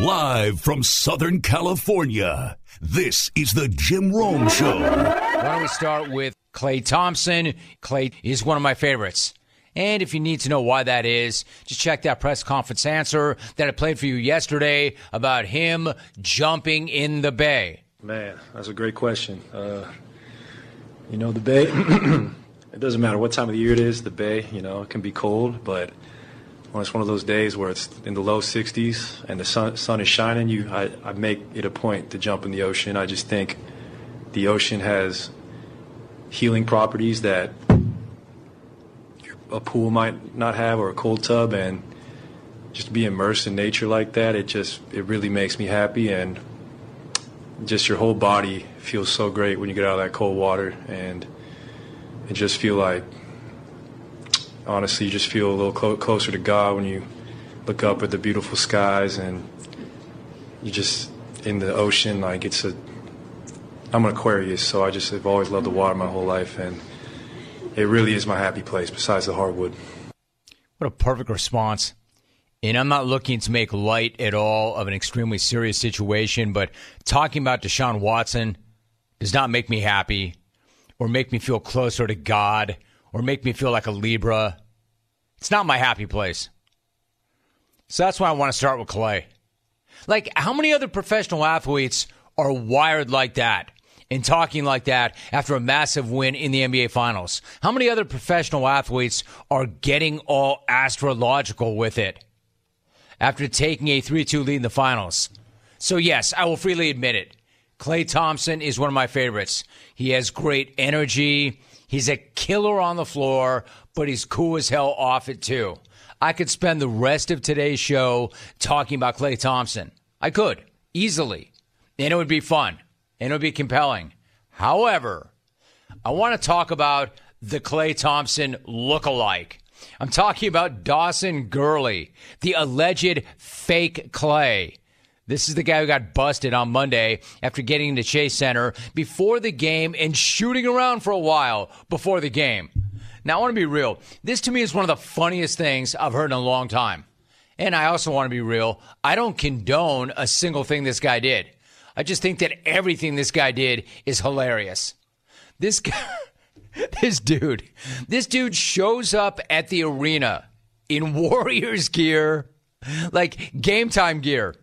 Live from Southern California, this is the Jim Rome Show. Why don't we start with Klay Thompson? Klay is one of my favorites. And if you need to know why that is, just check that press conference answer that I played for you yesterday about him jumping in the bay. Man, that's a great question. Uh, you know, the bay, it doesn't matter what time of the year it is, the bay, you know, it can be cold, but when it's one of those days where it's in the low 60s and the sun, sun is shining, you, I, I make it a point to jump in the ocean. I just think the ocean has healing properties that a pool might not have or a cold tub and just to be immersed in nature like that it just it really makes me happy and just your whole body feels so great when you get out of that cold water and it just feel like honestly you just feel a little clo- closer to God when you look up at the beautiful skies and you just in the ocean like it's a I'm an Aquarius so I just have always loved the water my whole life and it really is my happy place besides the hardwood. What a perfect response. And I'm not looking to make light at all of an extremely serious situation, but talking about Deshaun Watson does not make me happy or make me feel closer to God or make me feel like a Libra. It's not my happy place. So that's why I want to start with Klay. Like, how many other professional athletes are wired like that? and talking like that after a massive win in the NBA Finals? How many other professional athletes are getting all astrological with it after taking a 3 2 lead in the finals? So, yes, I will freely admit it. Klay Thompson is one of my favorites. He has great energy. He's a killer on the floor, but he's cool as hell off it, too. I could spend the rest of today's show talking about Klay Thompson. I could, easily. And it would be fun and it would be compelling. However, I want to talk about the Klay Thompson look-alike. I'm talking about Dawson Gurley, the alleged fake Klay. This is the guy who got busted on Monday after getting into Chase Center before the game and shooting around for a while before the game. Now, I want to be real. This to me is one of the funniest things I've heard in a long time. And I also want to be real. I don't condone a single thing this guy did. I just think that everything this guy did is hilarious. This guy, this dude, this dude shows up at the arena in Warriors gear, like game time gear,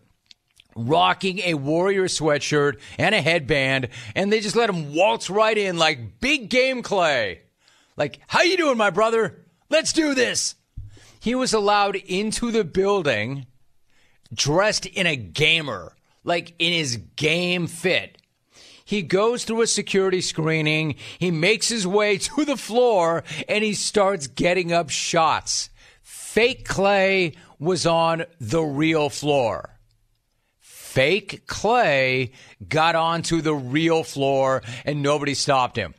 rocking a Warrior sweatshirt and a headband, and they just let him waltz right in like big game Klay. Like, how you doing, my brother? Let's do this. He was allowed into the building dressed in a gamer like in his game fit. He goes through a security screening, he makes his way to the floor, and he starts getting up shots. Fake Klay was on the real floor. Fake Klay got onto the real floor and nobody stopped him.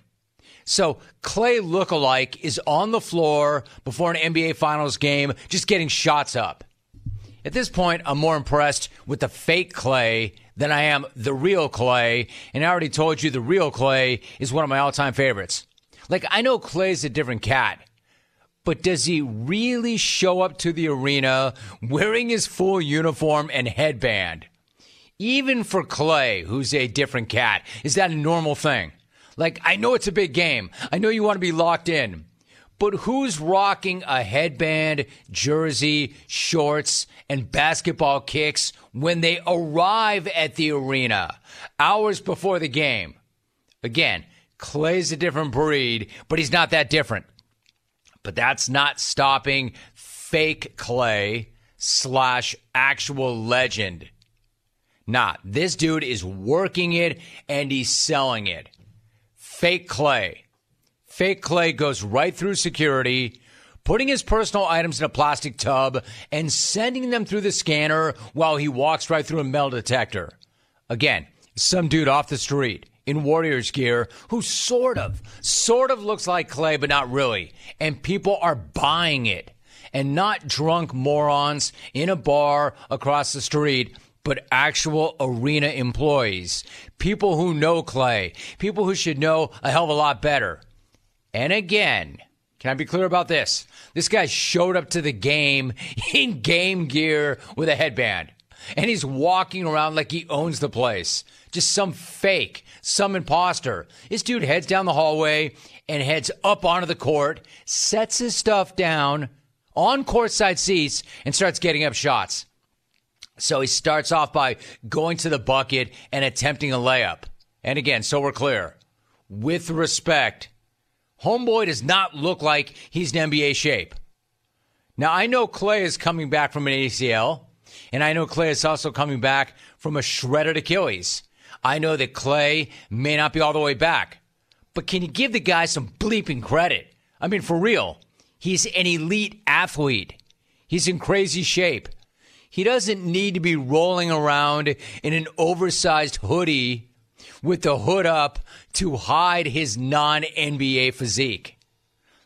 So Klay lookalike is on the floor before an NBA Finals game, just getting shots up. At this point, I'm more impressed with the fake Klay than I am the real Klay. And I already told you the real Klay is one of my all time favorites. Like, I know Klay's a different cat, but does he really show up to the arena wearing his full uniform and headband? Even for Klay, who's a different cat, is that a normal thing? Like, I know it's a big game. I know you want to be locked in. But who's rocking a headband, jersey, shorts, and basketball kicks when they arrive at the arena hours before the game? Again, Klay's a different breed, but he's not that different. But that's not stopping fake Klay slash actual legend. Nah, this dude is working it and he's selling it. Fake Klay. Fake Klay goes right through security, putting his personal items in a plastic tub and sending them through the scanner while he walks right through a metal detector. Again, some dude off the street in Warriors gear who sort of, sort of looks like Klay, but not really. And people are buying it. And not drunk morons in a bar across the street but actual arena employees, people who know Klay, people who should know a hell of a lot better. And again, can I be clear about this? This guy showed up to the game in game gear with a headband. and he's walking around like he owns the place. Just some fake, some imposter. This dude heads down the hallway and heads up onto the court, sets his stuff down on courtside seats, and starts getting up shots. So he starts off by going to the bucket and attempting a layup. And again, so we're clear, with respect, Homeboy does not look like he's in NBA shape. Now, I know Klay is coming back from an ACL, and I know Klay is also coming back from a shredded Achilles. I know that Klay may not be all the way back, but can you give the guy some bleeping credit? I mean, for real, he's an elite athlete. He's in crazy shape. He doesn't need to be rolling around in an oversized hoodie with the hood up to hide his non NBA physique.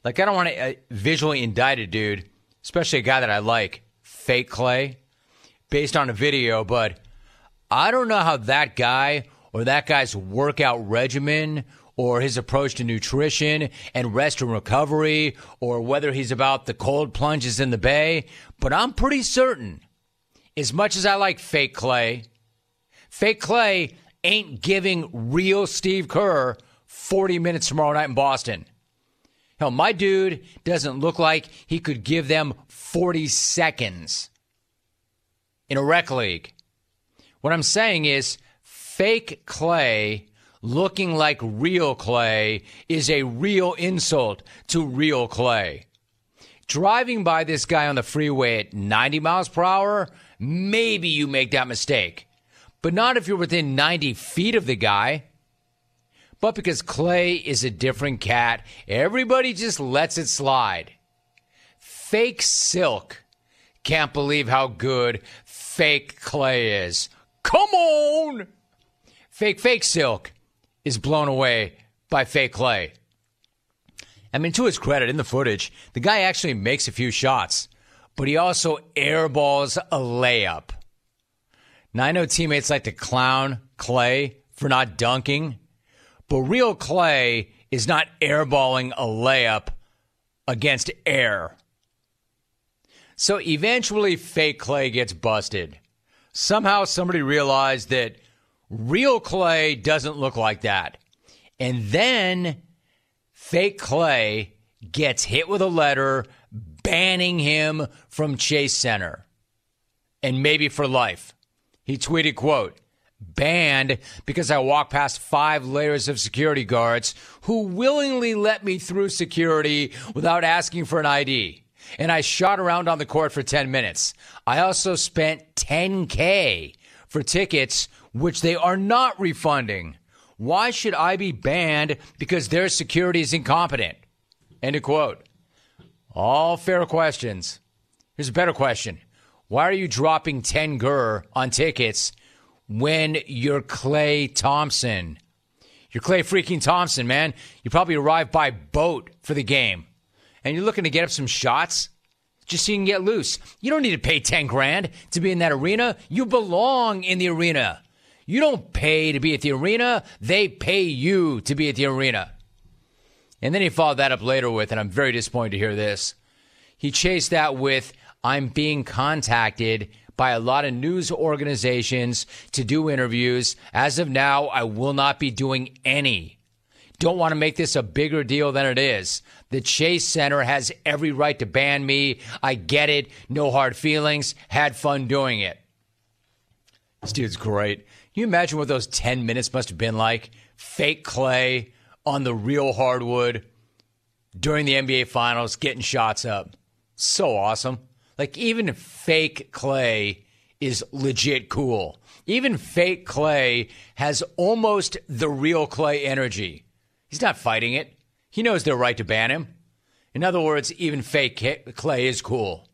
Like, I don't want to uh, visually indict a dude, especially a guy that I like, fake Klay, based on a video, but I don't know how that guy or that guy's workout regimen or his approach to nutrition and rest and recovery or whether he's about the cold plunges in the bay, but I'm pretty certain, as much as I like fake Klay, fake Klay ain't giving real Steve Kerr 40 minutes tomorrow night in Boston. Hell, my dude doesn't look like he could give them 40 seconds in a rec league. What I'm saying is fake Klay looking like real Klay is a real insult to real Klay Driving by this guy on the freeway at 90 miles per hour, maybe you make that mistake but not if you're within 90 feet of the guy. But because Klay is a different cat, everybody just lets it slide. Fake Silk can't believe how good fake Klay is. Come on! Fake Fake Silk is blown away by fake Klay. I mean, to his credit, in the footage, the guy actually makes a few shots, but he also airballs a layup. Now, I know teammates like to clown Klay for not dunking, but real Klay is not airballing a layup against air. So eventually, fake Klay gets busted. Somehow, somebody realized that real Klay doesn't look like that. And then fake Klay gets hit with a letter banning him from Chase Center and maybe for life. He tweeted, quote, banned because I walked past five layers of security guards who willingly let me through security without asking for an ID. And I shot around on the court for 10 minutes. I also spent 10K for tickets, which they are not refunding. Why should I be banned because their security is incompetent? End of quote. All fair questions. Here's a better question. Why are you dropping 10 gur on tickets when you're Klay Thompson? You're Klay freaking Thompson, man. You probably arrived by boat for the game. And you're looking to get up some shots just so you can get loose. You don't need to pay 10 grand to be in that arena. You belong in the arena. You don't pay to be at the arena, they pay you to be at the arena. And then he followed that up later with, and I'm very disappointed to hear this. He chased that with, I'm being contacted by a lot of news organizations to do interviews. As of now, I will not be doing any. Don't want to make this a bigger deal than it is. The Chase Center has every right to ban me. I get it. No hard feelings. Had fun doing it. This dude's great. Can you imagine what those 10 minutes must have been like? Fake Klay on the real hardwood during the NBA Finals, getting shots up. So awesome. Like even fake Klay is legit cool. Even fake Klay has almost the real Klay energy. He's not fighting it. He knows they're right to ban him. In other words, even fake Klay is cool.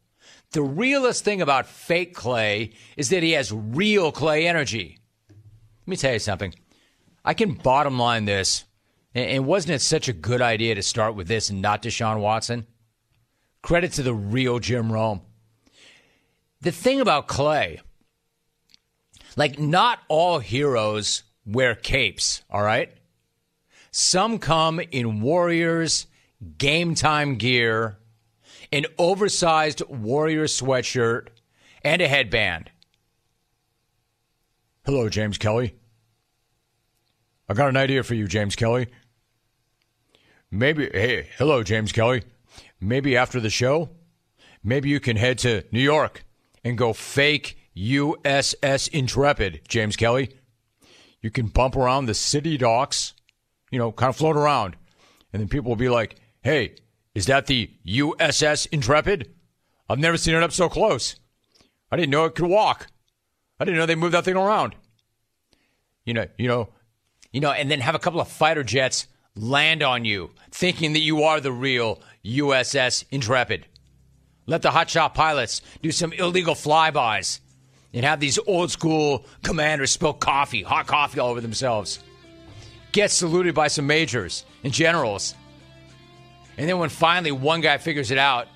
The realest thing about fake Klay is that he has real Klay energy. Let me tell you something. I can bottom line this. And wasn't it such a good idea to start with this and not Deshaun Watson? Credit to the real Jim Rome the thing about Klay, like not all heroes wear capes, all right? Some come in Warriors game time gear, an oversized Warrior sweatshirt, and a headband. Hello, James Kelly. I got an idea for you, James Kelly. Maybe, hey, hello, James Kelly. Maybe after the show, maybe you can head to New York and go fake USS Intrepid, James Kelly. You can bump around the city docks, you know, kind of float around. And then people will be like, hey, is that the USS Intrepid? I've never seen it up so close. I didn't know it could walk. I didn't know they moved that thing around. You know, you know, you know, and then have a couple of fighter jets land on you, thinking that you are the real USS Intrepid. Let the hotshot pilots do some illegal flybys and have these old school commanders spill coffee, hot coffee all over themselves. Get saluted by some majors and generals. And then when finally one guy figures it out,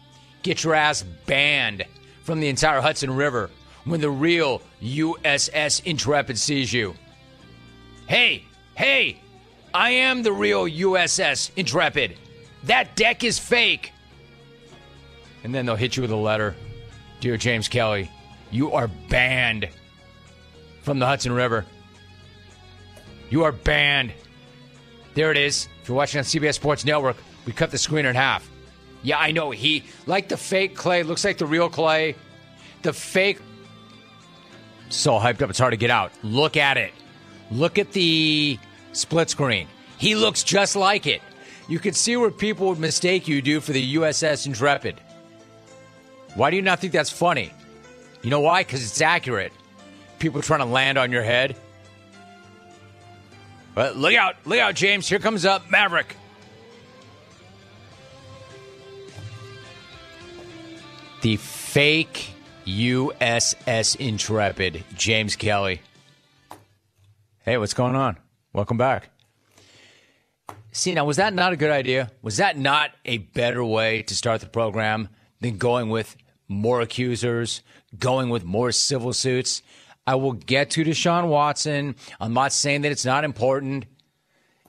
get your ass banned from the entire Hudson River when the real USS Intrepid sees you. Hey, hey, I am the real USS Intrepid. That deck is fake. And then they'll hit you with a letter Dear James Kelly, you are banned from the Hudson River. You are banned. There it is. If you're watching on CBS Sports Network, we cut the screen in half. Yeah, I know. He, like the fake Klay, looks like the real Klay. The fake. So hyped up, it's hard to get out. Look at it. Look at the split screen. He looks just like it. You could see where people would mistake you do for the USS Intrepid. Why do you not think that's funny? You know why? Because it's accurate. People trying to land on your head. But look out, look out, James. Here comes up Maverick. The fake USS Intrepid, James Kelly. Hey, what's going on? Welcome back. See, now, was that not a good idea? Was that not a better way to start the program than going with more accusers, going with more civil suits? I will get to Deshaun Watson. I'm not saying that it's not important.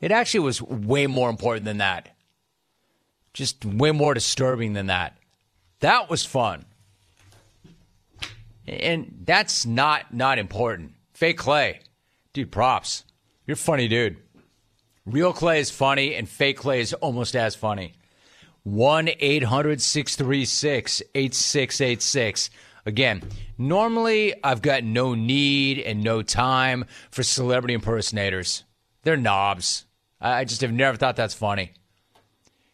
It actually was way more important than that. Just way more disturbing than that. That was fun. And that's not not important. Fake Klay. Dude, props. You're funny, dude. Real Klay is funny, and fake Klay is almost as funny. 1 800 636 8686. Again, normally I've got no need and no time for celebrity impersonators. They're knobs. I just have never thought that's funny.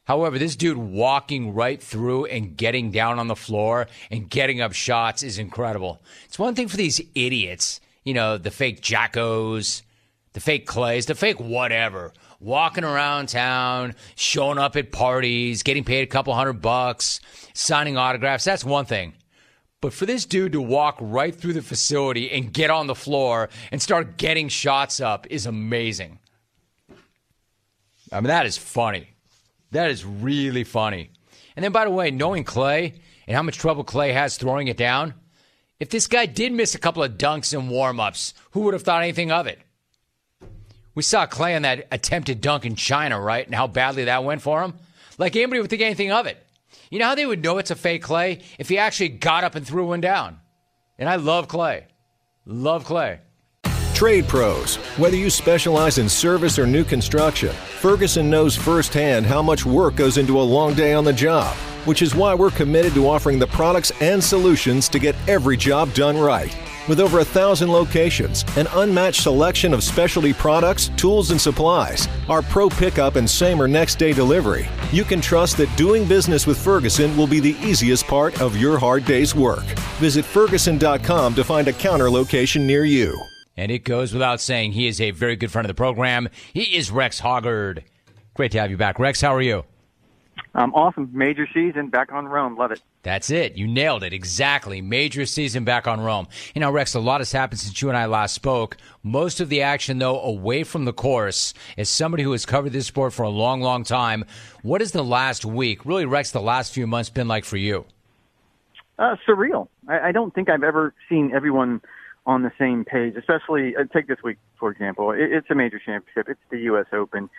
However, this dude walking right through and getting down on the floor and getting up shots is incredible. It's one thing for these idiots, you know, the fake jackos, the fake Klays, the fake whatever, walking around town, showing up at parties, getting paid a couple hundred bucks, signing autographs. That's one thing. But for this dude to walk right through the facility and get on the floor and start getting shots up is amazing. I mean, that is funny. That is really funny. And then, by the way, knowing Klay and how much trouble Klay has throwing it down, if this guy did miss a couple of dunks and warm ups, who would have thought anything of it? We saw Klay on that attempted dunk in China, right? And how badly that went for him. Like anybody would think anything of it. You know how they would know it's a fake Klay? If he actually got up and threw one down. And I love Klay. Love Klay. Trade pros. Whether you specialize in service or new construction, Ferguson knows firsthand how much work goes into a long day on the job, which is why we're committed to offering the products and solutions to get every job done right. With over a thousand locations, an unmatched selection of specialty products, tools, and supplies, our pro pickup and same or next day delivery, you can trust that doing business with Ferguson will be the easiest part of your hard day's work. Visit Ferguson.com to find a counter location near you. And it goes without saying, he is a very good friend of the program. He is Rex Hoggard. Great to have you back. Rex, how are you? Um, awesome. Major season back on Rome. Love it. That's it. You nailed it. Exactly. Major season back on Rome. You know, Rex, a lot has happened since you and I last spoke. Most of the action, though, away from the course. As somebody who has covered this sport for a long, long time, what has the last week, really, Rex, the last few months been like for you? Uh, surreal. I, I don't think I've ever seen everyone on the same page, especially uh, take this week, for example. It, it's a major championship. It's the U.S. Open.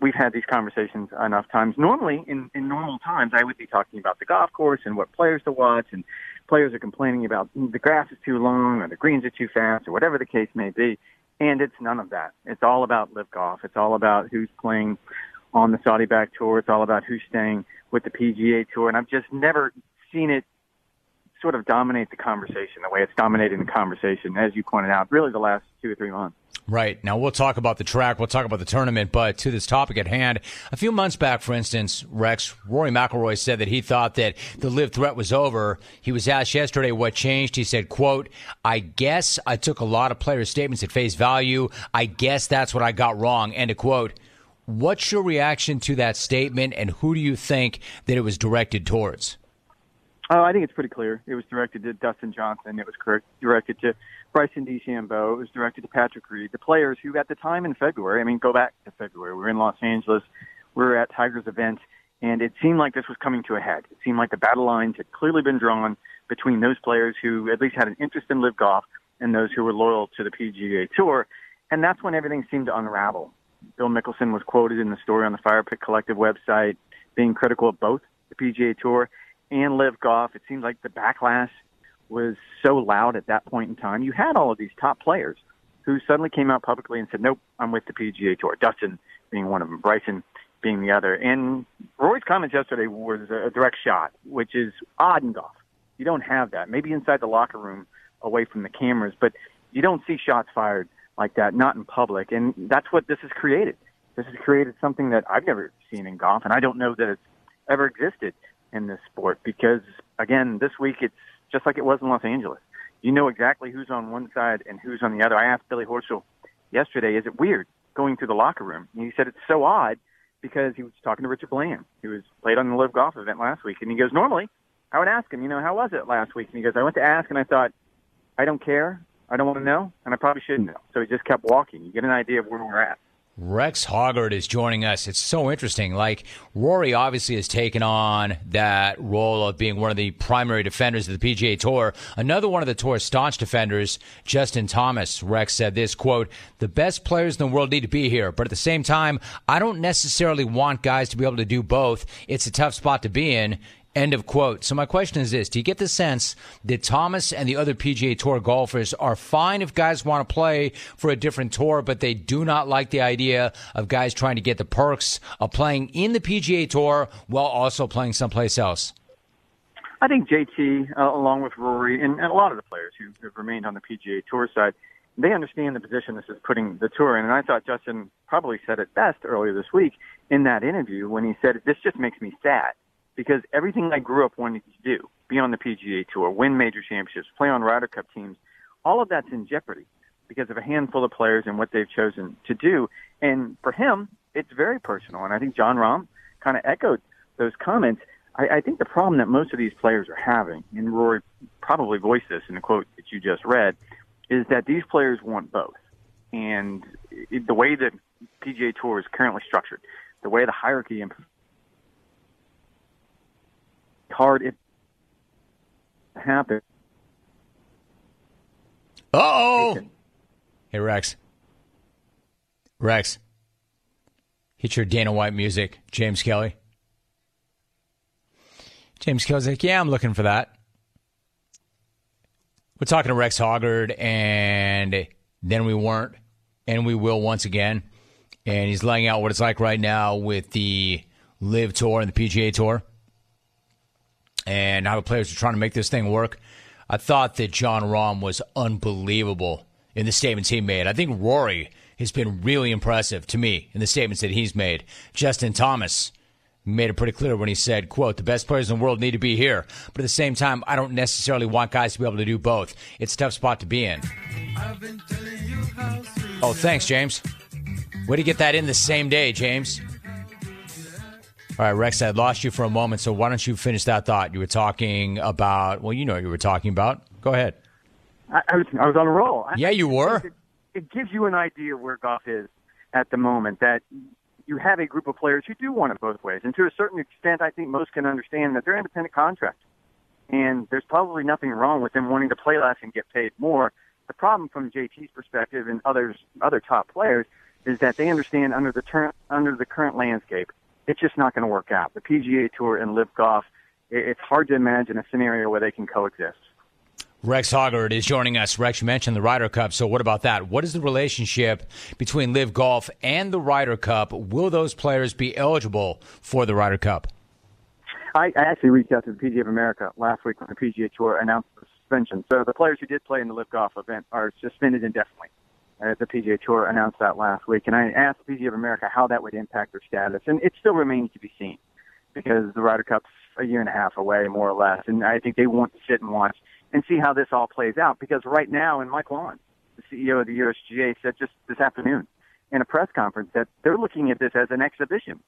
We've had these conversations enough times. Normally, in, in normal times, I would be talking about the golf course and what players to watch and players are complaining about the grass is too long or the greens are too fast or whatever the case may be. And it's none of that. It's all about LIV golf. It's all about who's playing on the Saudi back tour. It's all about who's staying with the PGA tour. And I've just never seen it sort of dominate the conversation the way it's dominating the conversation, as you pointed out, really the last two or three months. Right. Now, we'll talk about the track, we'll talk about the tournament, but to this topic at hand, a few months back, for instance, Rex, Rory McIlroy said that he thought that the LIV threat was over. He was asked yesterday what changed. He said, quote, I guess I took a lot of players' statements at face value. I guess that's what I got wrong. End of quote. What's your reaction to that statement, and who do you think that it was directed towards? Oh, I think it's pretty clear. It was directed to Dustin Johnson. It was directed to Bryson DeChambeau. It was directed to Patrick Reed, the players who, at the time in February, I mean, go back to February. We were in Los Angeles. We were at Tiger's event, and it seemed like this was coming to a head. It seemed like the battle lines had clearly been drawn between those players who at least had an interest in LIV golf and those who were loyal to the PGA Tour. And that's when everything seemed to unravel. Phil Mickelson was quoted in the story on the Fire Pit Collective website being critical of both the PGA Tour and LIV golf. It seemed like the backlash was so loud at that point in time. You had all of these top players who suddenly came out publicly and said, "Nope, I'm with the PGA Tour." Dustin being one of them, Bryson being the other. And Rory's comments yesterday was a direct shot, which is odd in golf. You don't have that. Maybe inside the locker room, away from the cameras, but you don't see shots fired like that, not in public. And that's what this has created. This has created something that I've never seen in golf, and I don't know that it's ever existed in this sport because, again, this week it's just like it was in Los Angeles. You know exactly who's on one side and who's on the other. I asked Billy Horschel yesterday, is it weird going through the locker room? And he said it's so odd because he was talking to Richard Bland, who was played on the LIV Golf event last week. And he goes, normally I would ask him, you know, how was it last week? And he goes, I went to ask and I thought, I don't care. I don't want to know. And I probably shouldn't know. So he just kept walking. You get an idea of where we're at. Rex Hoggard is joining us. It's so interesting. Like, Rory obviously has taken on that role of being one of the primary defenders of the PGA Tour. Another one of the tour's staunch defenders, Justin Thomas, Rex said this quote, the best players in the world need to be here, but at the same time, I don't necessarily want guys to be able to do both. It's a tough spot to be in. End of quote. So my question is this: Do you get the sense that Thomas and the other PGA Tour golfers are fine if guys want to play for a different tour, but they do not like the idea of guys trying to get the perks of playing in the PGA Tour while also playing someplace else? I think JT, uh, along with Rory and, and a lot of the players who have remained on the PGA Tour side, they understand the position this is putting the tour in. And I thought Justin probably said it best earlier this week in that interview when he said, "This just makes me sad." Because everything I grew up wanting to do, be on the PGA Tour, win major championships, play on Ryder Cup teams, all of that's in jeopardy because of a handful of players and what they've chosen to do. And for him, it's very personal. And I think Jon Rahm kind of echoed those comments. I, I think the problem that most of these players are having, and Rory probably voiced this in the quote that you just read, is that these players want both. And it, the way that PGA Tour is currently structured, the way the hierarchy and hard it happen. Uh oh. Hey Rex. Rex. Hit your Dana White music, James Kelly. James Kelly's like, yeah, I'm looking for that. We're talking to Rex Hoggard, and then we weren't, and we will once again. And he's laying out what it's like right now with the LIV Tour and the PGA Tour and how the players are trying to make this thing work. I thought that Jon Rahm was unbelievable in the statements he made. I think Rory has been really impressive to me in the statements that he's made. Justin Thomas made it pretty clear when he said, quote, the best players in the world need to be here. But at the same time, I don't necessarily want guys to be able to do both. It's a tough spot to be in. Oh, thanks, James. Way to get that in the same day, James. All right, Rex, I lost you for a moment, so why don't you finish that thought? You were talking about, well, you know what you were talking about. Go ahead. I, I was, I was on a roll. Yeah, you were. It, it gives you an idea where golf is at the moment, that you have a group of players who do want it both ways. And to a certain extent, I think most can understand that they're independent contractors. And there's probably nothing wrong with them wanting to play less and get paid more. The problem from JT's perspective and others, other top players, is that they understand under the ter- under the current landscape, it's just not going to work out. The PGA Tour and LIV Golf it's hard to imagine a scenario where they can coexist. Rex Hoggard is joining us. Rex, you mentioned the Ryder Cup, so what about that? What is the relationship between LIV Golf and the Ryder Cup? Will those players be eligible for the Ryder Cup? I, I actually reached out to the PGA of America last week when the PGA Tour announced the suspension. So the players who did play in the LIV Golf event are suspended indefinitely. Uh, the PGA Tour announced that last week, and I asked PGA of America how that would impact their status, and it still remains to be seen because the Ryder Cup's a year and a half away, more or less, and I think they want to sit and watch and see how this all plays out. Because right now, and Mike Whan, the CEO of the USGA, said just this afternoon in a press conference that they're looking at this as an exhibition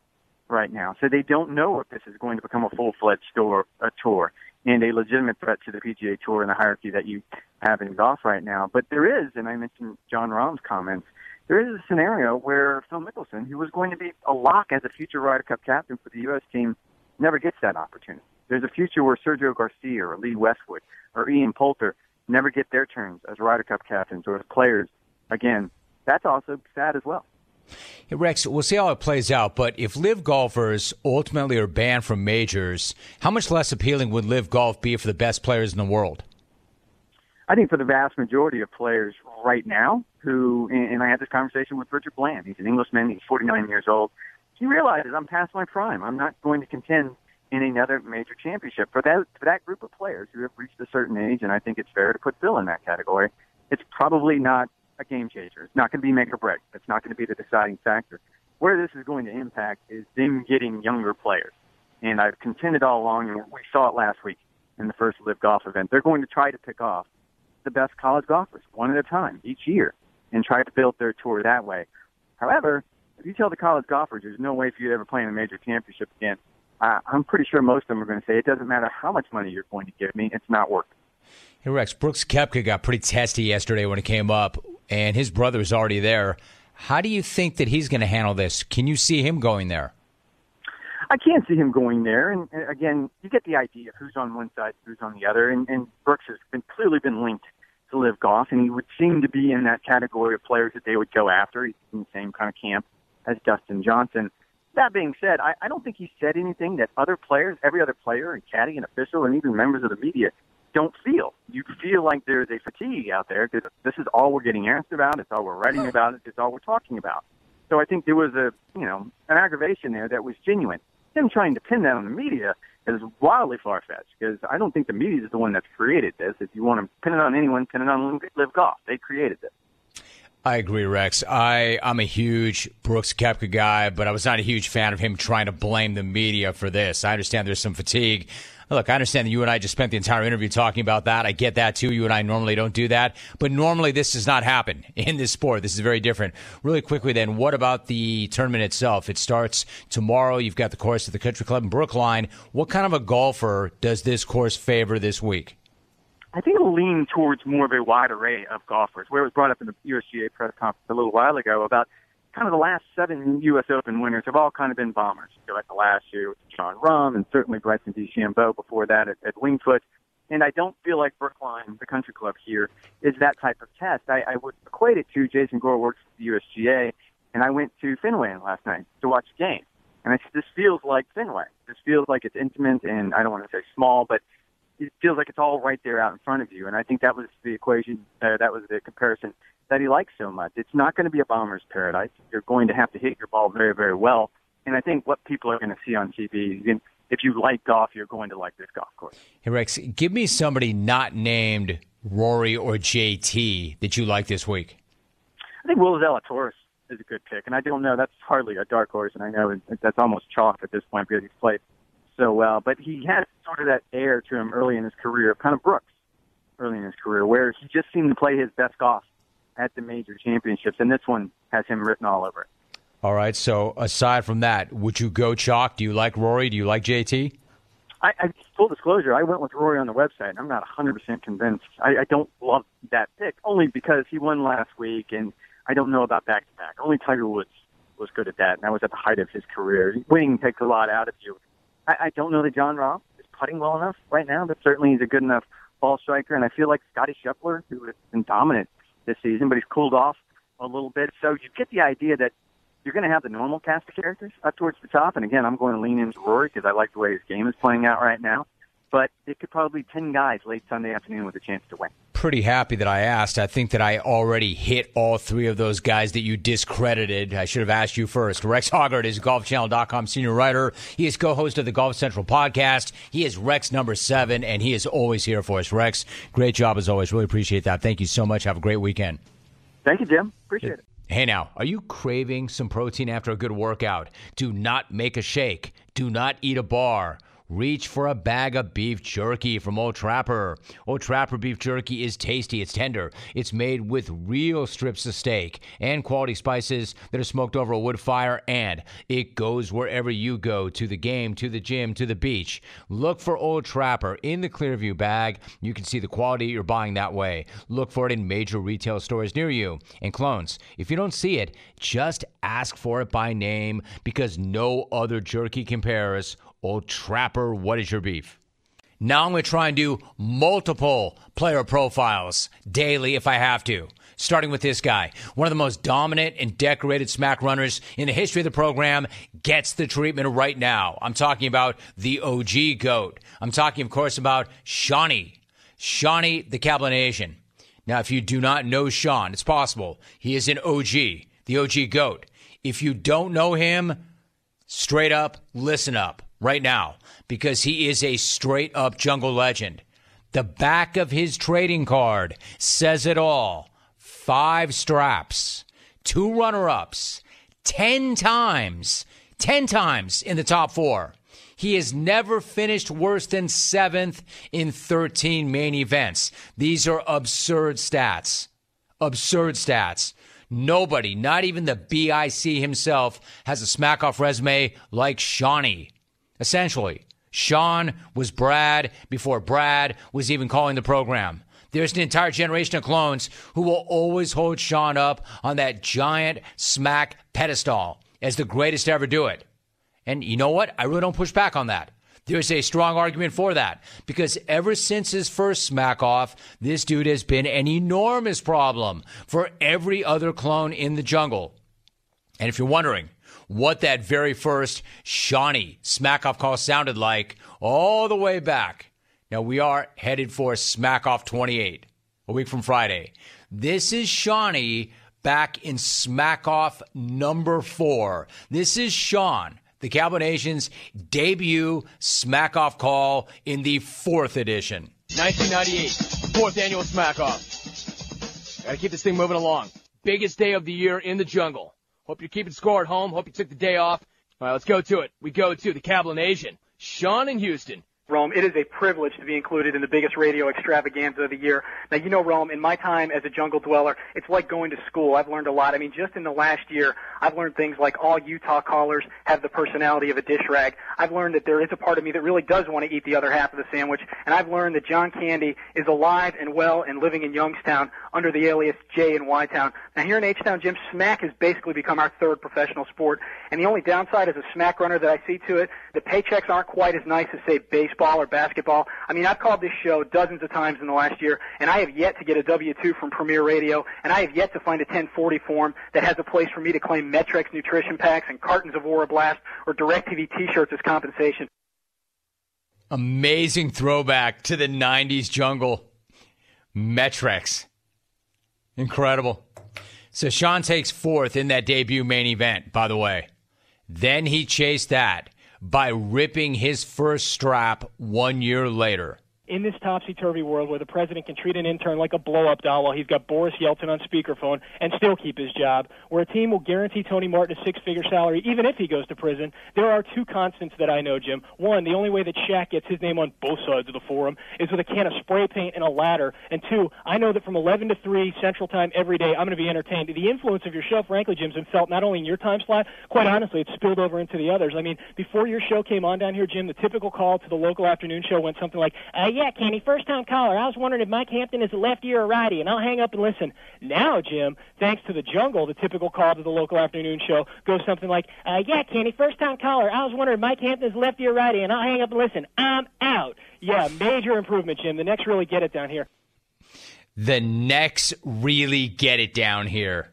right now. So they don't know if this is going to become a full-fledged tour, a tour and a legitimate threat to the PGA Tour and the hierarchy that you have in golf right now. But there is, and I mentioned Jon Rahm's comments, there is a scenario where Phil Mickelson, who was going to be a lock as a future Ryder Cup captain for the U.S. team, never gets that opportunity. There's a future where Sergio Garcia or Lee Westwood or Ian Poulter never get their turns as Ryder Cup captains or as players. Again, that's also sad as well. Hey, Rex, we'll see how it plays out, but if LIV golfers ultimately are banned from majors, how much less appealing would LIV golf be for the best players in the world? I think for the vast majority of players right now, who, and I had this conversation with Richard Bland, he's an Englishman, he's 49 years old. He realizes I'm past my prime. I'm not going to contend in another major championship. For that, for that group of players who have reached a certain age, and I think it's fair to put Phil in that category, it's probably not a game changer. It's not going to be make or break. It's not going to be the deciding factor. Where this is going to impact is them getting younger players. And I've contended all along, and we saw it last week in the first LIV Golf event. They're going to try to pick off the best college golfers one at a time each year and try to build their tour that way. However, if you tell the college golfers there's no way for you to ever play in a major championship again, uh, I'm pretty sure most of them are going to say it doesn't matter how much money you're going to give me, it's not worth it. Hey Rex, Brooks Koepka got pretty testy yesterday when it came up, and his brother is already there. How do you think that he's going to handle this? Can you see him going there? I can't see him going there. And, again, you get the idea of who's on one side, who's on the other. And, and Brooks has been clearly been linked to LIV Golf, and he would seem to be in that category of players that they would go after. He's in the same kind of camp as Dustin Johnson. That being said, I, I don't think he said anything that other players, every other player and caddy and official and even members of the media don't feel. You feel like there's a fatigue out there because this is all we're getting asked about. It's all we're writing about. It's all we're talking about. So I think there was a, you know, an aggravation there that was genuine. Him trying to pin that on the media is wildly far fetched because I don't think the media is the one that's created this. If you want to pin it on anyone, pin it on LIV Golf. They created this. I agree, Rex. I, I'm a huge Brooks Koepka guy, but I was not a huge fan of him trying to blame the media for this. I understand there's some fatigue. Look, I understand that you and I just spent the entire interview talking about that. I get that too. You and I normally don't do that, but normally this does not happen in this sport. This is very different. Really quickly, then, what about the tournament itself? It starts tomorrow. You've got the course at the Country Club in Brookline. What kind of a golfer does this course favor this week? I think it'll lean towards more of a wide array of golfers. Where it was brought up in the USGA press conference a little while ago about kind of the last seven U.S. Open winners have all kind of been bombers. You go back to last year with Jon Rahm and certainly Bryson DeChambeau before that at, at Winged Foot. And I don't feel like Brookline, the country club here, is that type of test. I, I would equate it to Jason Gore works at the USGA, and I went to Fenway last night to watch a game. And I said, this feels like Fenway. This feels like it's intimate and I don't want to say small, but it feels like it's all right there out in front of you. And I think that was the equation, uh, that was the comparison that he likes so much. It's not going to be a bomber's paradise. You're going to have to hit your ball very, very well. And I think what people are going to see on TV, if you like golf, you're going to like this golf course. Hey, Rex, give me somebody not named Rory or JT that you like this week. I think Will Zalatoris is a good pick. And I don't know, that's hardly a dark horse. And I know that's almost chalk at this point because he's played so well. But he has sort of that air to him early in his career, kind of Brooks early in his career, where he just seemed to play his best golf at the major championships, and this one has him written all over it. All right. So aside from that, would you go chalk? Do you like Rory? Do you like JT? I, I full disclosure, I went with Rory on the website. And I'm not 100% convinced. I, I don't love that pick only because he won last week, and I don't know about back to back. Only Tiger Woods was good at that, and that was at the height of his career. Winning takes a lot out of you. I, I don't know that Jon Rahm is putting well enough right now, but certainly he's a good enough ball striker, and I feel like Scotty Scheffler, who has been dominant this season, but he's cooled off a little bit. So you get the idea that you're going to have the normal cast of characters up towards the top. And again, I'm going to lean into Rory because I like the way his game is playing out right now. but it could probably be 10 guys late Sunday afternoon with a chance to win. Pretty happy that I asked. I think that I already hit all three of those guys that you discredited. I should have asked you first. Rex Hoggard is GolfChannel.com senior writer. He is co-host of the Golf Central podcast. He is Rex number seven, and he is always here for us. Rex, great job as always. Really appreciate that. Thank you so much. Have a great weekend. Thank you, Jim. Appreciate it. Hey now, are you craving some protein after a good workout? Do not make a shake. Do not eat a bar. Reach for a bag of beef jerky from Old Trapper. Old Trapper beef jerky is tasty, it's tender, it's made with real strips of steak and quality spices that are smoked over a wood fire, and it goes wherever you go to the game, to the gym, to the beach. Look for Old Trapper in the Clearview bag. You can see the quality you're buying that way. Look for it in major retail stores near you. And clones, if you don't see it, just ask for it by name because no other jerky compares. Old Trapper, what is your beef? Now I'm going to try and do multiple player profiles daily if I have to. Starting with this guy, one of the most dominant and decorated smack runners in the history of the program, gets the treatment right now. I'm talking about the OG GOAT. I'm talking, of course, about Shawnee. Shawnee, the Cablinasian. Now, if you do not know Sean, it's possible. He is an OG, the OG GOAT. If you don't know him, straight up, listen up right now because he is a straight up jungle legend. The back of his trading card says it all. Five straps, two runner ups, 10 times, 10 times in the top four. He has never finished worse than seventh in 13 main events. These are absurd stats. Absurd stats. Nobody, not even the BIC himself, has a smack off resume like Shawnee. Essentially, Sean was Brad before Brad was even calling the program. There's an entire generation of clones who will always hold Sean up on that giant smack pedestal as the greatest to ever do it. And you know what? I really don't push back on that. There's a strong argument for that because ever since his first smack off, this dude has been an enormous problem for every other clone in the jungle. And if you're wondering, what that very first Shawnee smack off call sounded like all the way back. Now we are headed for smack off 28, a week from Friday. This is Shawnee back in smack off number four. This is Sean, the Cablinasian's debut smack off call in the fourth edition. 1998, fourth annual smack off. Gotta keep this thing moving along. Biggest day of the year in the jungle. Hope you're keeping score at home. Hope you took the day off. All right, let's go to it. We go to the Cablinasian. Sean in Houston. Rome, it is a privilege to be included in the biggest radio extravaganza of the year. Now, you know, Rome, in my time as a jungle dweller, it's like going to school. I've learned a lot. I mean, just in the last year, I've learned things like all Utah callers have the personality of a dish rag. I've learned that there is a part of me that really does want to eat the other half of the sandwich. And I've learned that John Candy is alive and well and living in Youngstown under the alias Jay in Y-Town. Now, here in H-Town, Jim, smack has basically become our third professional sport. And the only downside as a smack runner that I see to it, the paychecks aren't quite as nice as, say, baseball or basketball. I mean, I've called this show dozens of times in the last year, and I have yet to get a W-2 from Premier Radio, and I have yet to find a 1040 form that has a place for me to claim Met-Rx nutrition packs and cartons of Oroblast or DirecTV t-shirts as compensation. Amazing throwback to the 90s jungle. Met-Rx. Incredible. So Sean takes fourth in that debut main event, by the way. Then he chased that by ripping his first strap one year later in this topsy turvy world where the president can treat an intern like a blow up doll while he's got Boris Yeltsin on speakerphone and still keep his job, where a team will guarantee Tony Martin a six figure salary even if he goes to prison, there are two constants that I know, Jim. One, the only way that Shaq gets his name on both sides of the forum is with a can of spray paint and a ladder. And two, I know that from 11 to 3 Central Time every day, I'm going to be entertained. The influence of your show, frankly, Jim's been felt not only in your time slot, quite honestly, it's spilled over into the others. I mean, before your show came on down here, Jim, the typical call to the local afternoon show went something like, uh, yeah, Kenny, first time caller. I was wondering if Mike Hampton is a lefty or a righty, and I'll hang up and listen. Now, Jim, thanks to the jungle, the typical call to the local afternoon show goes something like, uh, yeah, Kenny, first time caller. I was wondering if Mike Hampton is lefty or righty, and I'll hang up and listen. I'm out. Yeah, major improvement, Jim. The next really get it down here. The next really get it down here.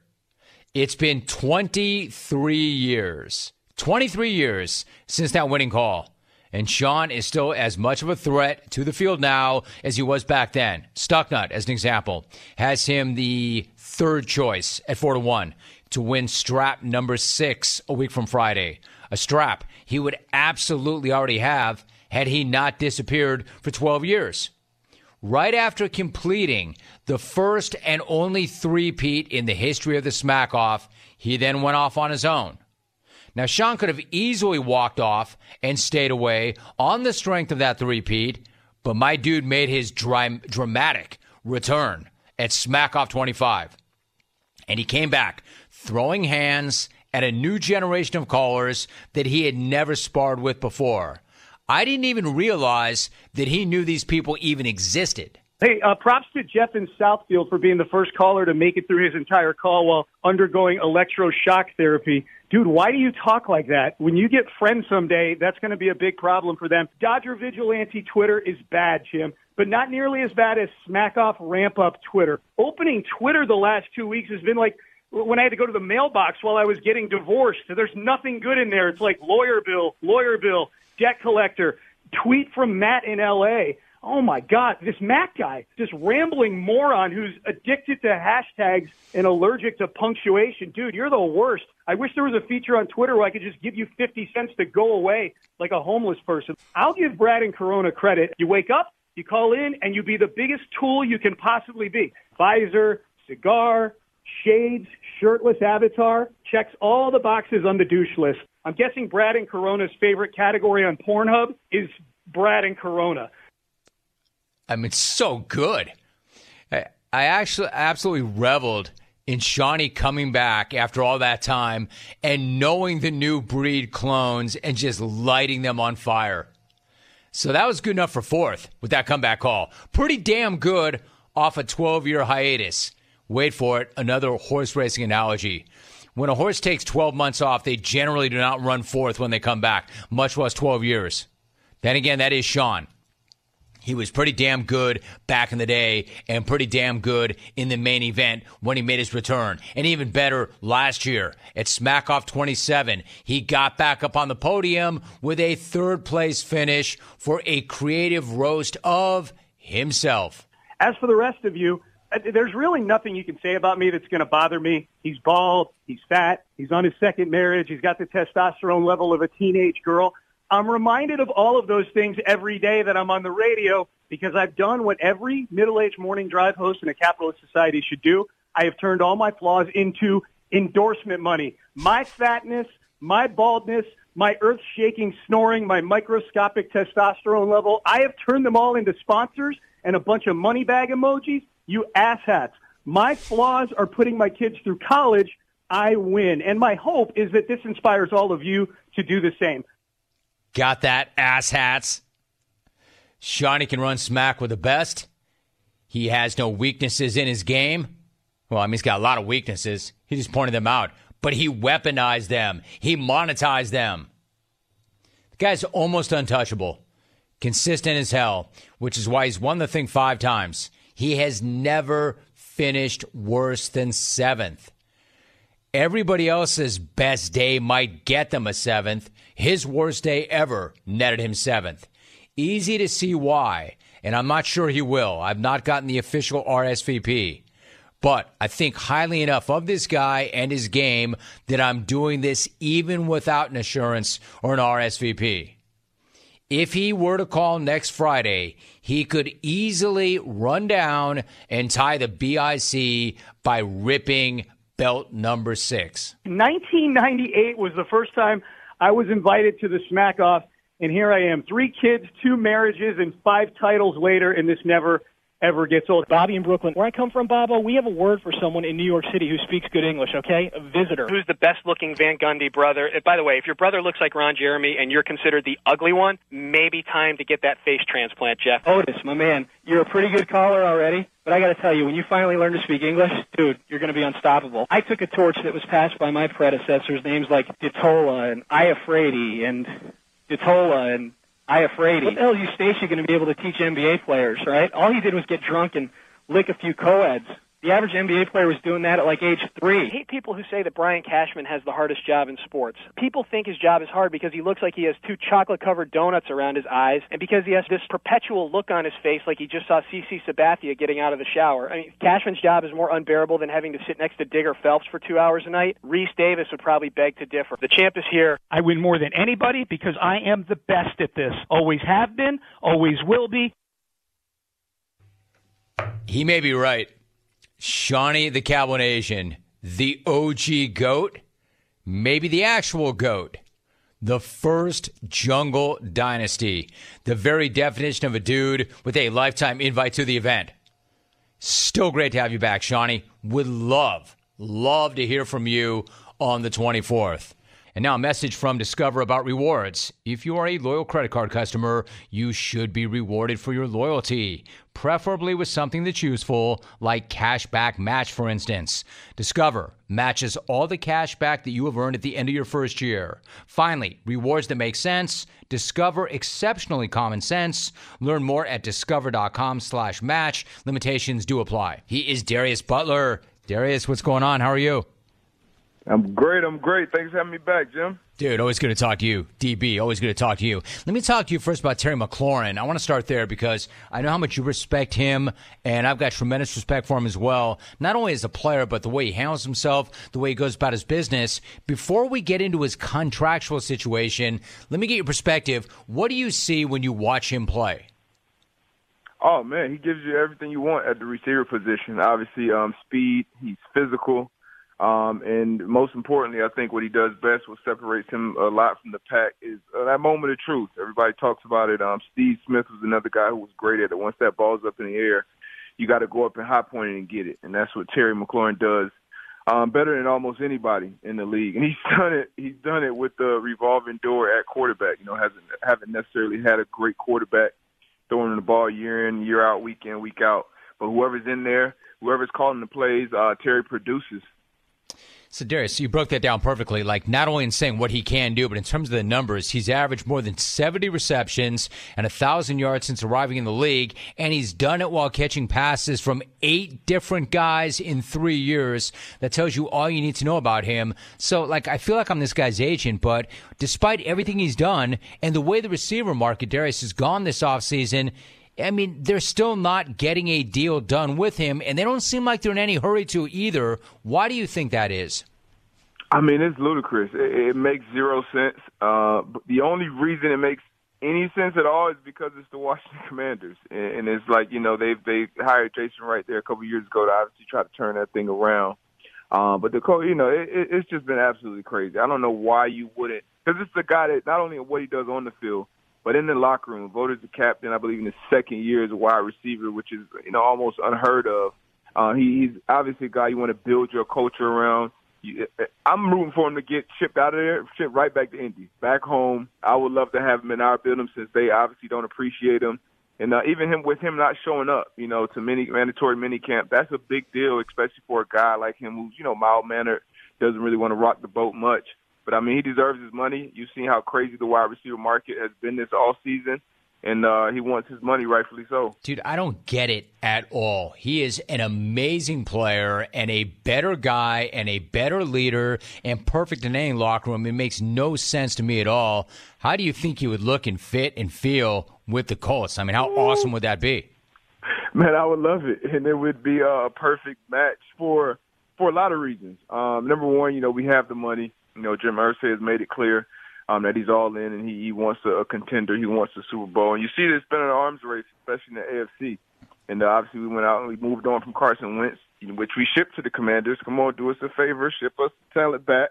It's been 23 years, 23 years since that winning call. And Sean is still as much of a threat to the field now as he was back then. Stucknut, as an example, has him the third choice at four to one to win strap number six a week from Friday. A strap he would absolutely already have had he not disappeared for 12 years. Right after completing the first and only three-peat in the history of the smack off, he then went off on his own. Now, Sean could have easily walked off and stayed away on the strength of that three-peat, but my dude made his dry, dramatic return at Smack Off 25. And he came back throwing hands at a new generation of callers that he had never sparred with before. I didn't even realize that he knew these people even existed. Hey, uh, props to Jeff in Southfield for being the first caller to make it through his entire call while undergoing electroshock therapy. Dude, why do you talk like that? When you get friends someday, that's going to be a big problem for them. Dodger Vigilante Twitter is bad, Jim, but not nearly as bad as Smack Off Ramp Up Twitter. Opening Twitter the last two weeks has been like when I had to go to the mailbox while I was getting divorced. There's nothing good in there. It's like lawyer bill, lawyer bill, debt collector, tweet from Matt in L.A. Oh my God, this Matt guy, this rambling moron who's addicted to hashtags and allergic to punctuation. Dude, you're the worst. I wish there was a feature on Twitter where I could just give you 50 cents to go away like a homeless person. I'll give Brad and Corona credit. You wake up, you call in, and you be the biggest tool you can possibly be. Visor, cigar, shades, shirtless avatar, checks all the boxes on the douche list. I'm guessing Brad and Corona's favorite category on Pornhub is Brad and Corona. I mean, so good. I, I actually absolutely reveled in Shawnee coming back after all that time and knowing the new breed clones and just lighting them on fire. So that was good enough for fourth with that comeback call. Pretty damn good off a 12 year hiatus. Wait for it, another horse racing analogy. When a horse takes 12 months off, they generally do not run fourth when they come back, much less 12 years. Then again, that is Sean. He was pretty damn good back in the day and pretty damn good in the main event when he made his return. And even better last year at Smack Off 27. He got back up on the podium with a third place finish for a creative roast of himself. As for the rest of you, uh, there's really nothing you can say about me that's going to bother me. He's bald. He's fat. He's on his second marriage. He's got the testosterone level of a teenage girl. I'm reminded of all of those things every day that I'm on the radio because I've done what every middle-aged morning drive host in a capitalist society should do. I have turned all my flaws into endorsement money. My fatness, my baldness, my earth-shaking snoring, my microscopic testosterone level, I have turned them all into sponsors and a bunch of money bag emojis you asshats. My flaws are putting my kids through college. I win. And my hope is that this inspires all of you to do the same. Got that, asshats? Shawnee can run smack with the best. He has no weaknesses in his game. Well, I mean, he's got a lot of weaknesses. He just pointed them out. But he weaponized them, he monetized them. The guy's almost untouchable, consistent as hell, which is why he's won the thing five times. He has never finished worse than seventh. Everybody else's best day might get them a seventh. His worst day ever netted him seventh. Easy to see why, and I'm not sure he will. I've not gotten the official RSVP. But I think highly enough of this guy and his game that I'm doing this even without an assurance or an RSVP. If he were to call next Friday, he could easily run down and tie the BIC by ripping belt number six. 1998 was the first time I was invited to the Smack Off, and here I am. Three kids, two marriages, and five titles later, and this never ever gets old. Bobby in Brooklyn. Where I come from, Bobo, we have a word for someone in New York City who speaks good English, okay? A visitor. Who's the best looking Van Gundy brother? Uh, by the way, if your brother looks like Ron Jeremy and you're considered the ugly one, maybe time to get that face transplant, Jeff. Otis, my man, you're a pretty good caller already. But I got to tell you, when you finally learn to speak English, dude, you're going to be unstoppable. I took a torch that was passed by my predecessors, names like Ditola and Iafredi and Ditola and I afraid. What the hell is Eustachy going to be able to teach NBA players, right? All he did was get drunk and lick a few co-eds. The average NBA player was doing that at like age three. I hate people who say that Brian Cashman has the hardest job in sports. People think his job is hard because he looks like he has two chocolate covered donuts around his eyes and because he has this perpetual look on his face like he just saw CC Sabathia getting out of the shower. I mean, Cashman's job is more unbearable than having to sit next to Digger Phelps for two hours a night. Rece Davis would probably beg to differ. The champ is here. I win more than anybody because I am the best at this. Always have been, always will be. He may be right. Shawnee the Cowboy Nation, the OG goat, maybe the actual goat, the first jungle dynasty, the very definition of a dude with a lifetime invite to the event. Still great to have you back, Shawnee. Would love, love to hear from you on the 24th. And now a message from Discover about rewards. If you are a loyal credit card customer, you should be rewarded for your loyalty, preferably with something that's useful, like cashback match, for instance. Discover matches all the cash back that you have earned at the end of your first year. Finally, rewards that make sense. Discover exceptionally common sense. Learn more at discover.com slash match. Limitations do apply. He is Darius Butler. Darius, what's going on? How are you? I'm great. I'm great. Thanks for having me back, Jim. Dude, always good to talk to you. DB, always good to talk to you. Let me talk to you first about Terry McLaurin. I want to start there because I know how much you respect him, and I've got tremendous respect for him as well. Not only as a player, but the way he handles himself, the way he goes about his business. Before we get into his contractual situation, let me get your perspective. What do you see when you watch him play? Oh man, he gives you everything you want at the receiver position. Obviously, um, speed. He's physical. Um, and most importantly, I think what he does best, what separates him a lot from the pack, is uh, that moment of truth. Everybody talks about it. Um, Steve Smith was another guy who was great at it. Once that ball's up in the air, you got to go up and high point it and get it, and that's what Terry McLaurin does um, better than almost anybody in the league. And he's done it. He's done it with the revolving door at quarterback. You know, hasn't haven't necessarily had a great quarterback throwing the ball year in, year out, week in, week out. But whoever's in there, whoever's calling the plays, uh, Terry produces. So, Darius, you broke that down perfectly. Like, not only in saying what he can do, but in terms of the numbers, he's averaged more than 70 receptions and 1,000 yards since arriving in the league, and he's done it while catching passes from eight different guys in three years. That tells you all you need to know about him. So, like, I feel like I'm this guy's agent, but despite everything he's done and the way the receiver market, Darius, has gone this offseason, I mean, they're still not getting a deal done with him, and they don't seem like they're in any hurry to either. Why do you think that is? I mean, it's ludicrous. It, it makes zero sense. Uh, the only reason it makes any sense at all is because it's the Washington Commanders, and, and it's like you know they they hired Jason Wright there a couple years ago to obviously try to turn that thing around. Um, but the coach, you know, it, it, it's just been absolutely crazy. I don't know why you wouldn't, because it's the guy that not only what he does on the field, but in the locker room, voted the captain, I believe, in his second year as a wide receiver, which is you know almost unheard of. Uh, he, he's obviously a guy you want to build your culture around. You, I'm rooting for him to get shipped out of there, shipped right back to Indy, back home. I would love to have him in our building since they obviously don't appreciate him. And uh, even him with him not showing up, you know, to many mandatory mini camp, that's a big deal, especially for a guy like him who's you know mild mannered, doesn't really want to rock the boat much. But I mean, he deserves his money. You've seen how crazy the wide receiver market has been this all season and uh, he wants his money, rightfully so. Dude, I don't get it at all. He is an amazing player and a better guy and a better leader and perfect in any locker room. It makes no sense to me at all. How do you think he would look and fit and feel with the Colts? I mean, how awesome would that be? Man, I would love it, and it would be a perfect match for for a lot of reasons. Um, number one, you know, we have the money. You know, Jim Irsay has made it clear um, that he's all in and he, he wants a, a contender. He wants a Super Bowl. And you see this been an arms race, especially in the AFC. And uh, obviously, we went out and we moved on from Carson Wentz, which we shipped to the Commanders. Come on, do us a favor, ship us talent back.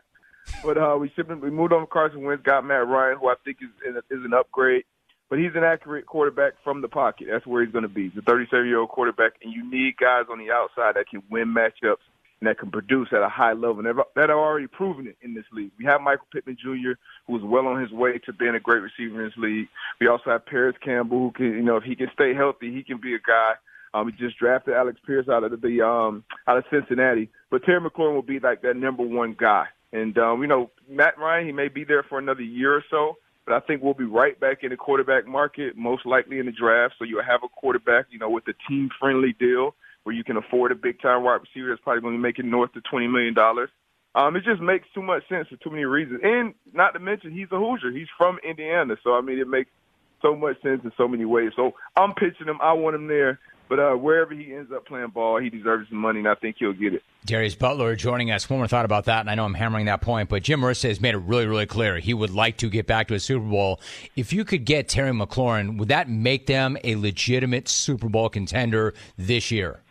But uh, we shipped, we moved on from Carson Wentz, got Matt Ryan, who I think is is an upgrade. But he's an accurate quarterback from the pocket. That's where he's going to be. He's a 37 year old quarterback, and you need guys on the outside that can win matchups and that can produce at a high level. And that are already proven it in this league. We have Michael Pittman Jr., who is well on his way to being a great receiver in this league. We also have Parris Campbell, who can, you know, if he can stay healthy, he can be a guy. Um, we just drafted Alec Pierce out of the um, out of Cincinnati, but Terry McLaurin will be like that number one guy. And um, you know, Matt Ryan, he may be there for another year or so, but I think we'll be right back in the quarterback market, most likely in the draft. So you'll have a quarterback, you know, with a team friendly deal where you can afford a big time wide receiver that's probably going to be making north of twenty million dollars. Um, it just makes too much sense for too many reasons, and not to mention he's a Hoosier. He's from Indiana, so I mean it makes so much sense in so many ways. So I'm pitching him. I want him there. But uh, wherever he ends up playing ball, he deserves some money, and I think he'll get it. Darius Butler joining us. One more thought about that, and I know I'm hammering that point, but Jim Irsay has made it really, really clear he would like to get back to a Super Bowl. If you could get Terry McLaurin, would that make them a legitimate Super Bowl contender this year?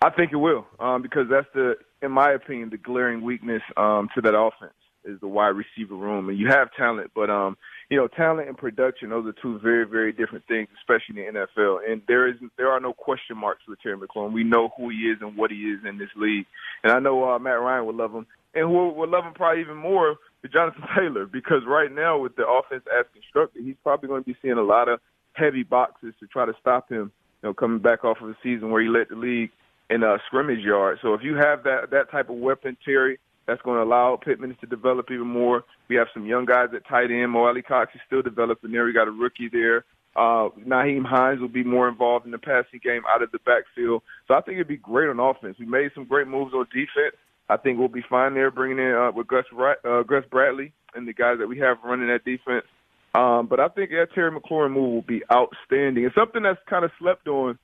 I think it will, um, because that's the, in my opinion, the glaring weakness um, to that offense is the wide receiver room, and you have talent, but um, you know, talent and production, those are two very, very different things, especially in the NFL. And there is there are no question marks with Terry McLaurin. We know who he is and what he is in this league. And I know uh, Matt Ryan would love him. And who would love him probably even more is Jonathan Taylor, because right now with the offense as constructed, he's probably going to be seeing a lot of heavy boxes to try to stop him, you know, coming back off of a season where he led the league in a scrimmage yard. So if you have that that type of weapon, Terry, that's going to allow Pittman to develop even more. We have some young guys at tight end. Mo Alie-Cox is still developing there. We got a rookie there. Uh, Nyheim Hines will be more involved in the passing game out of the backfield. So I think it'd be great on offense. We made some great moves on defense. I think we'll be fine there, bringing in uh, with Gus, uh, Gus Bradley and the guys that we have running that defense. Um, but I think that Terry McLaurin move will be outstanding. And something that's kind of slept on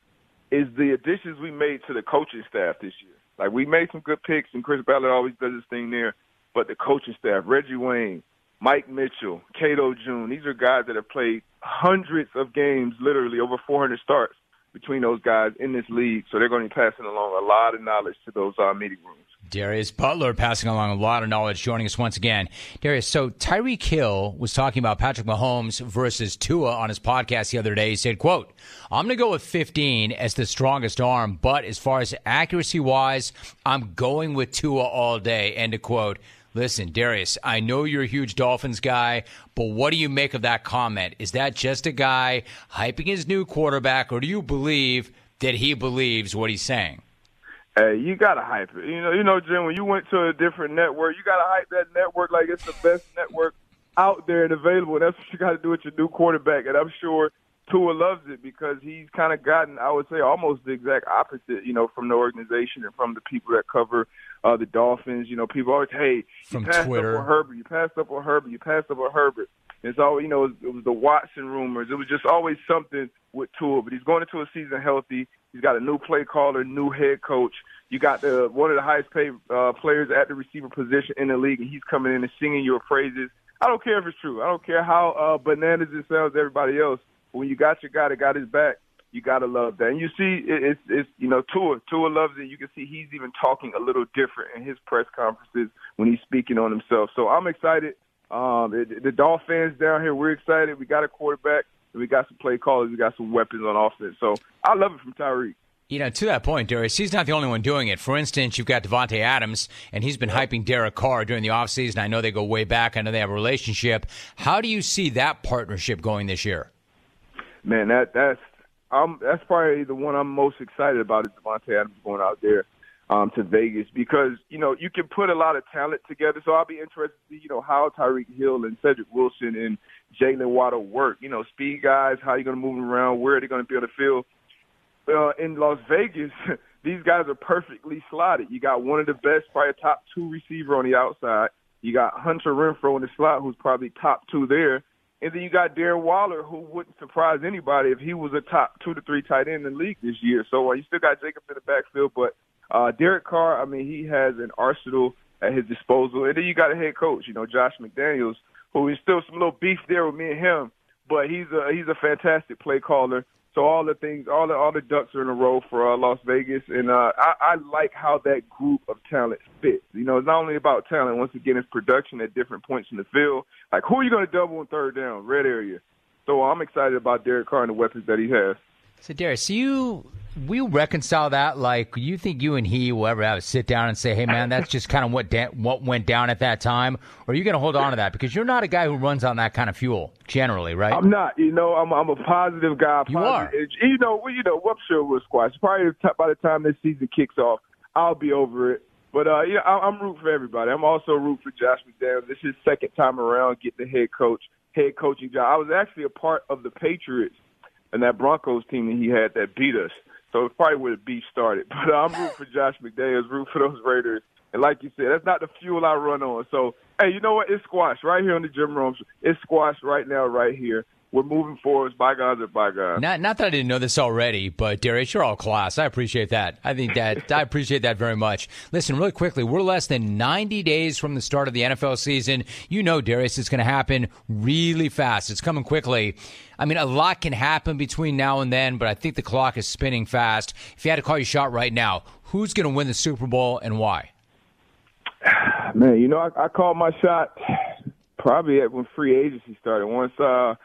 is the additions we made to the coaching staff this year. Like we made some good picks, and Chris Ballard always does his thing there. But the coaching staff, Reggie Wayne, Mike Mitchell, Cato June, these are guys that have played hundreds of games, literally over 400 starts between those guys in this league. So they're going to be passing along a lot of knowledge to those uh, meeting rooms. Darius Butler passing along a lot of knowledge, joining us once again. Darius, so Tyreek Hill was talking about Patrick Mahomes versus Tua on his podcast the other day. He said, quote, I'm going to go with 15 as the strongest arm, but as far as accuracy wise, I'm going with Tua all day, end of quote. Listen, Darius, I know you're a huge Dolphins guy, but what do you make of that comment? Is that just a guy hyping his new quarterback, or do you believe that he believes what he's saying? Hey, you gotta hype it. You know, you know, Jim. When you went to a different network, you gotta hype that network like it's the best network out there and available. That's what you got to do with your new quarterback. And I'm sure Tua loves it because he's kind of gotten, I would say, almost the exact opposite, you know, from the organization and from the people that cover uh, the Dolphins. You know, people always, hey, you from passed Twitter. up on Herbert, you passed up on Herbert, you passed up on Herbert. It's always, you know, it was, it was the Watson rumors. It was just always something with Tua. But he's going into a season healthy. He's got a new play caller, new head coach. You got the one of the highest paid uh, players at the receiver position in the league, and he's coming in and singing your praises. I don't care if it's true. I don't care how uh, bananas it sounds to everybody else. But when you got your guy that got his back, you gotta love that. And you see, it, it's it's you know Tua Tua loves it. You can see he's even talking a little different in his press conferences when he's speaking on himself. So I'm excited. Um, it, the Dolphins down here, we're excited. We got a quarterback. And we got some play callers. We got some weapons on offense. So I love it from Tyreek. You know, to that point, Darius, he's not the only one doing it. For instance, you've got Davante Adams, and he's been hyping Derek Carr during the offseason. I know they go way back. I know they have a relationship. How do you see that partnership going this year? Man, that that's um that's probably the one I'm most excited about is Davante Adams going out there um to Vegas because, you know, you can put a lot of talent together. So I'll be interested to see, you know, how Tyreek Hill and Cedric Wilson and Jaylen Waddle work. You know, speed guys, how you gonna move them around, where are they gonna be on the field? uh, in Las Vegas, these guys are perfectly slotted. You got one of the best, probably top two receiver on the outside. You got Hunter Renfrow in the slot, who's probably top two there. And then you got Darren Waller, who wouldn't surprise anybody if he was a top two to three tight end in the league this year. So uh, you still got Jacob in the backfield, but uh, Derek Carr, I mean, he has an arsenal at his disposal. And then you got a head coach, you know, Josh McDaniels, who is still some little beef there with me and him, but he's a he's a fantastic play caller. So all the things, all the all the ducks are in a row for uh, Las Vegas, and uh, I, I like how that group of talent fits. You know, it's not only about talent. Once again, it's production at different points in the field. Like who are you going to double and third down, red area. So I'm excited about Derek Carr and the weapons that he has. So, Darius, you we reconcile that? Like, you think you and he will ever have a sit down and say, "Hey, man, that's just kind of what da- what went down at that time," or are you going to hold on to that because you're not a guy who runs on that kind of fuel generally, right? I'm not. You know, I'm I'm a positive guy. You positive. You know, well, you know, I'm sure we'll squash. Probably by the time this season kicks off, I'll be over it. But uh, yeah, I'm rooting for everybody. I'm also rooting for Josh McDaniels. This is his second time around getting the head coach, head coaching job. I was actually a part of the Patriots and that Broncos team that he had that beat us. So it's probably where the beef started. But I'm rooting for Josh McDaniels, root for those Raiders. And like you said, that's not the fuel I run on. So, hey, you know what? It's squash right here on the Jim Rome. It's squash right now, right here. We're moving forward. Bygones are bygones. Not, not that I didn't know this already, but Darius, you're all class. I appreciate that. I think that I appreciate that very much. Listen, really quickly, we're less than 90 days from the start of the NFL season. You know, Darius, it's going to happen really fast. It's coming quickly. I mean, a lot can happen between now and then, but I think the clock is spinning fast. If you had to call your shot right now, who's going to win the Super Bowl and why? Man, you know, I, I called my shot probably at when free agency started. Once uh,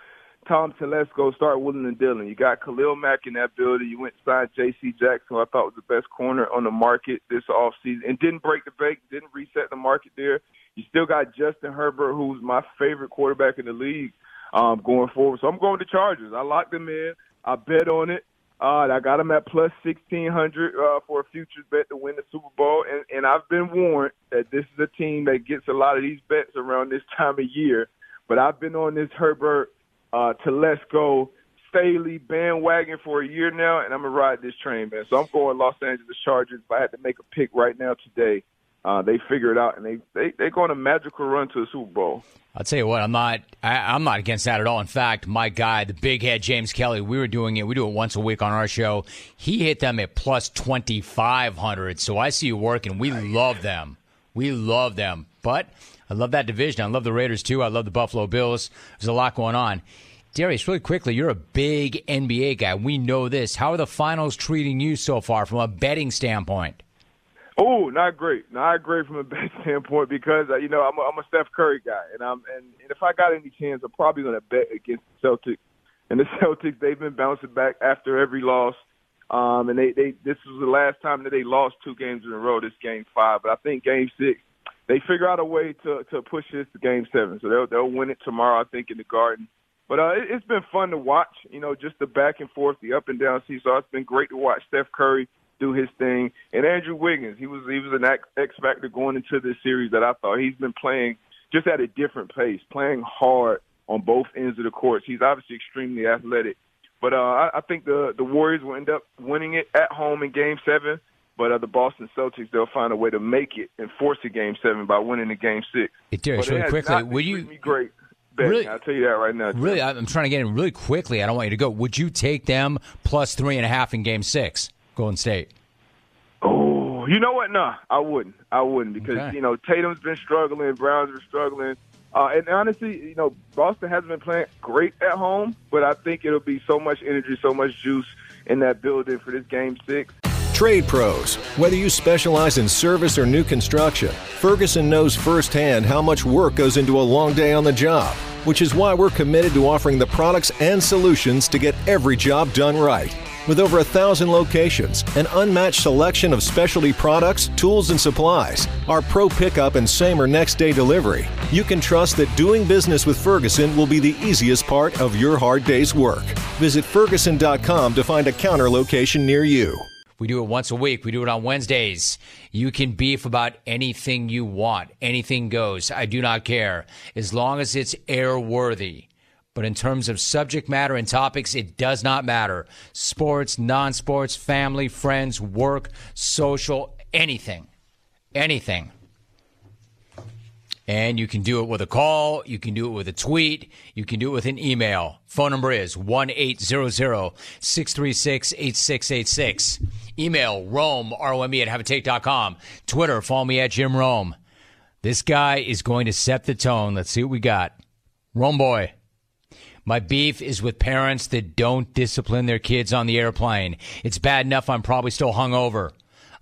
Tom Telesco started willing and dealing, you got Khalil Mack in that building. You went signed J.C. Jackson, who I thought was the best corner on the market this offseason, and didn't break the bank, didn't reset the market there. You still got Justin Herbert, who's my favorite quarterback in the league um, going forward. So I'm going to Chargers. I locked them in. I bet on it. Uh, I got them at plus 1600 uh, for a futures bet to win the Super Bowl. And, and I've been warned that this is a team that gets a lot of these bets around this time of year. But I've been on this Herbert, uh, Telesco, Staley bandwagon for a year now, and I'm going to ride this train, man. So I'm going Los Angeles Chargers. If I had to make a pick right now today, uh, they figure it out, and they they they go on a magical run to the Super Bowl. I'll tell you what, I'm not I, am not against that at all. In fact, my guy, the big head James Kelly, we were doing it. We do it once a week on our show. He hit them at plus twenty five hundred. So I see you working. We love them. We love them. But I love that division. I love the Raiders too. I love the Buffalo Bills. There's a lot going on. Darius, really quickly, you're a big NBA guy. We know this. How are the finals treating you so far from a betting standpoint? Oh, not great. Not great from a betting standpoint because uh, you know I'm a, I'm a Steph Curry guy, and I'm and, and if I got any chance, I'm probably going to bet against the Celtics. And the Celtics, they've been bouncing back after every loss. Um, and they, they this was the last time that they lost two games in a row. This game five, but I think game six, they figure out a way to to push this to game seven. So they'll they'll win it tomorrow, I think, in the Garden. But uh, it, it's been fun to watch. You know, just the back and forth, the up and down seesaw. It's been great to watch Steph Curry do his thing. And Andrew Wiggins, he was he was an X factor going into this series that I thought he's been playing just at a different pace, playing hard on both ends of the court. He's obviously extremely athletic. But uh, I, I think the the Warriors will end up winning it at home in Game Seven. But uh, the Boston Celtics, they'll find a way to make it and force a Game Seven by winning the Game Six. It Darius, really quickly, would you? Great. Really, I'll tell you that right now. Really, I'm trying to get in really quickly. I don't want you to go. Would you take them plus three and a half in Game Six, Golden State? Oh, you know what? No, I wouldn't. I wouldn't because okay. you know Tatum's been struggling, Brown's been struggling, uh, and honestly, you know Boston hasn't been playing great at home, but I think it'll be so much energy, so much juice in that building for this game six. Trade pros. Whether you specialize in service or new construction, Ferguson knows firsthand how much work goes into a long day on the job, which is why we're committed to offering the products and solutions to get every job done right. With over a thousand locations, an unmatched selection of specialty products, tools, and supplies, our pro pickup and same or next day delivery, you can trust that doing business with Ferguson will be the easiest part of your hard day's work. Visit Ferguson.com to find a counter location near you. We do it once a week. We do it on Wednesdays. You can beef about anything you want. Anything goes. I do not care. As long as it's airworthy. But in terms of subject matter and topics, it does not matter. Sports, non sports, family, friends, work, social, anything. Anything. And you can do it with a call, you can do it with a tweet, you can do it with an email. Phone number is 1 800 636 8686. Email Rome, R-O-M-E at haveatake.com. Twitter, follow me at Jim Rome. This guy is going to set the tone. Let's see what we got. Rome boy. My beef is with parents that don't discipline their kids on the airplane. It's bad enough I'm probably still hungover.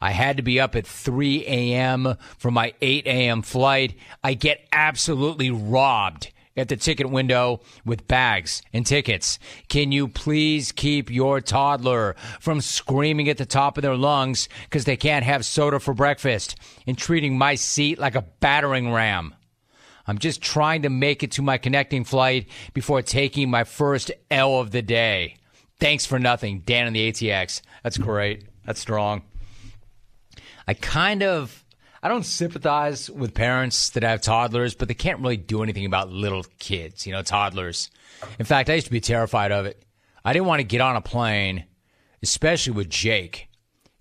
I had to be up at 3 a.m. for my 8 a.m. flight. I get absolutely robbed at the ticket window with bags and tickets. Can you please keep your toddler from screaming at the top of their lungs because they can't have soda for breakfast and treating my seat like a battering ram? I'm just trying to make it to my connecting flight before taking my first L of the day. Thanks for nothing, Dan on the ATX. That's great. That's strong. I kind of I don't sympathize with parents that have toddlers, but they can't really do anything about little kids, you know, toddlers. In fact, I used to be terrified of it. I didn't want to get on a plane especially with Jake.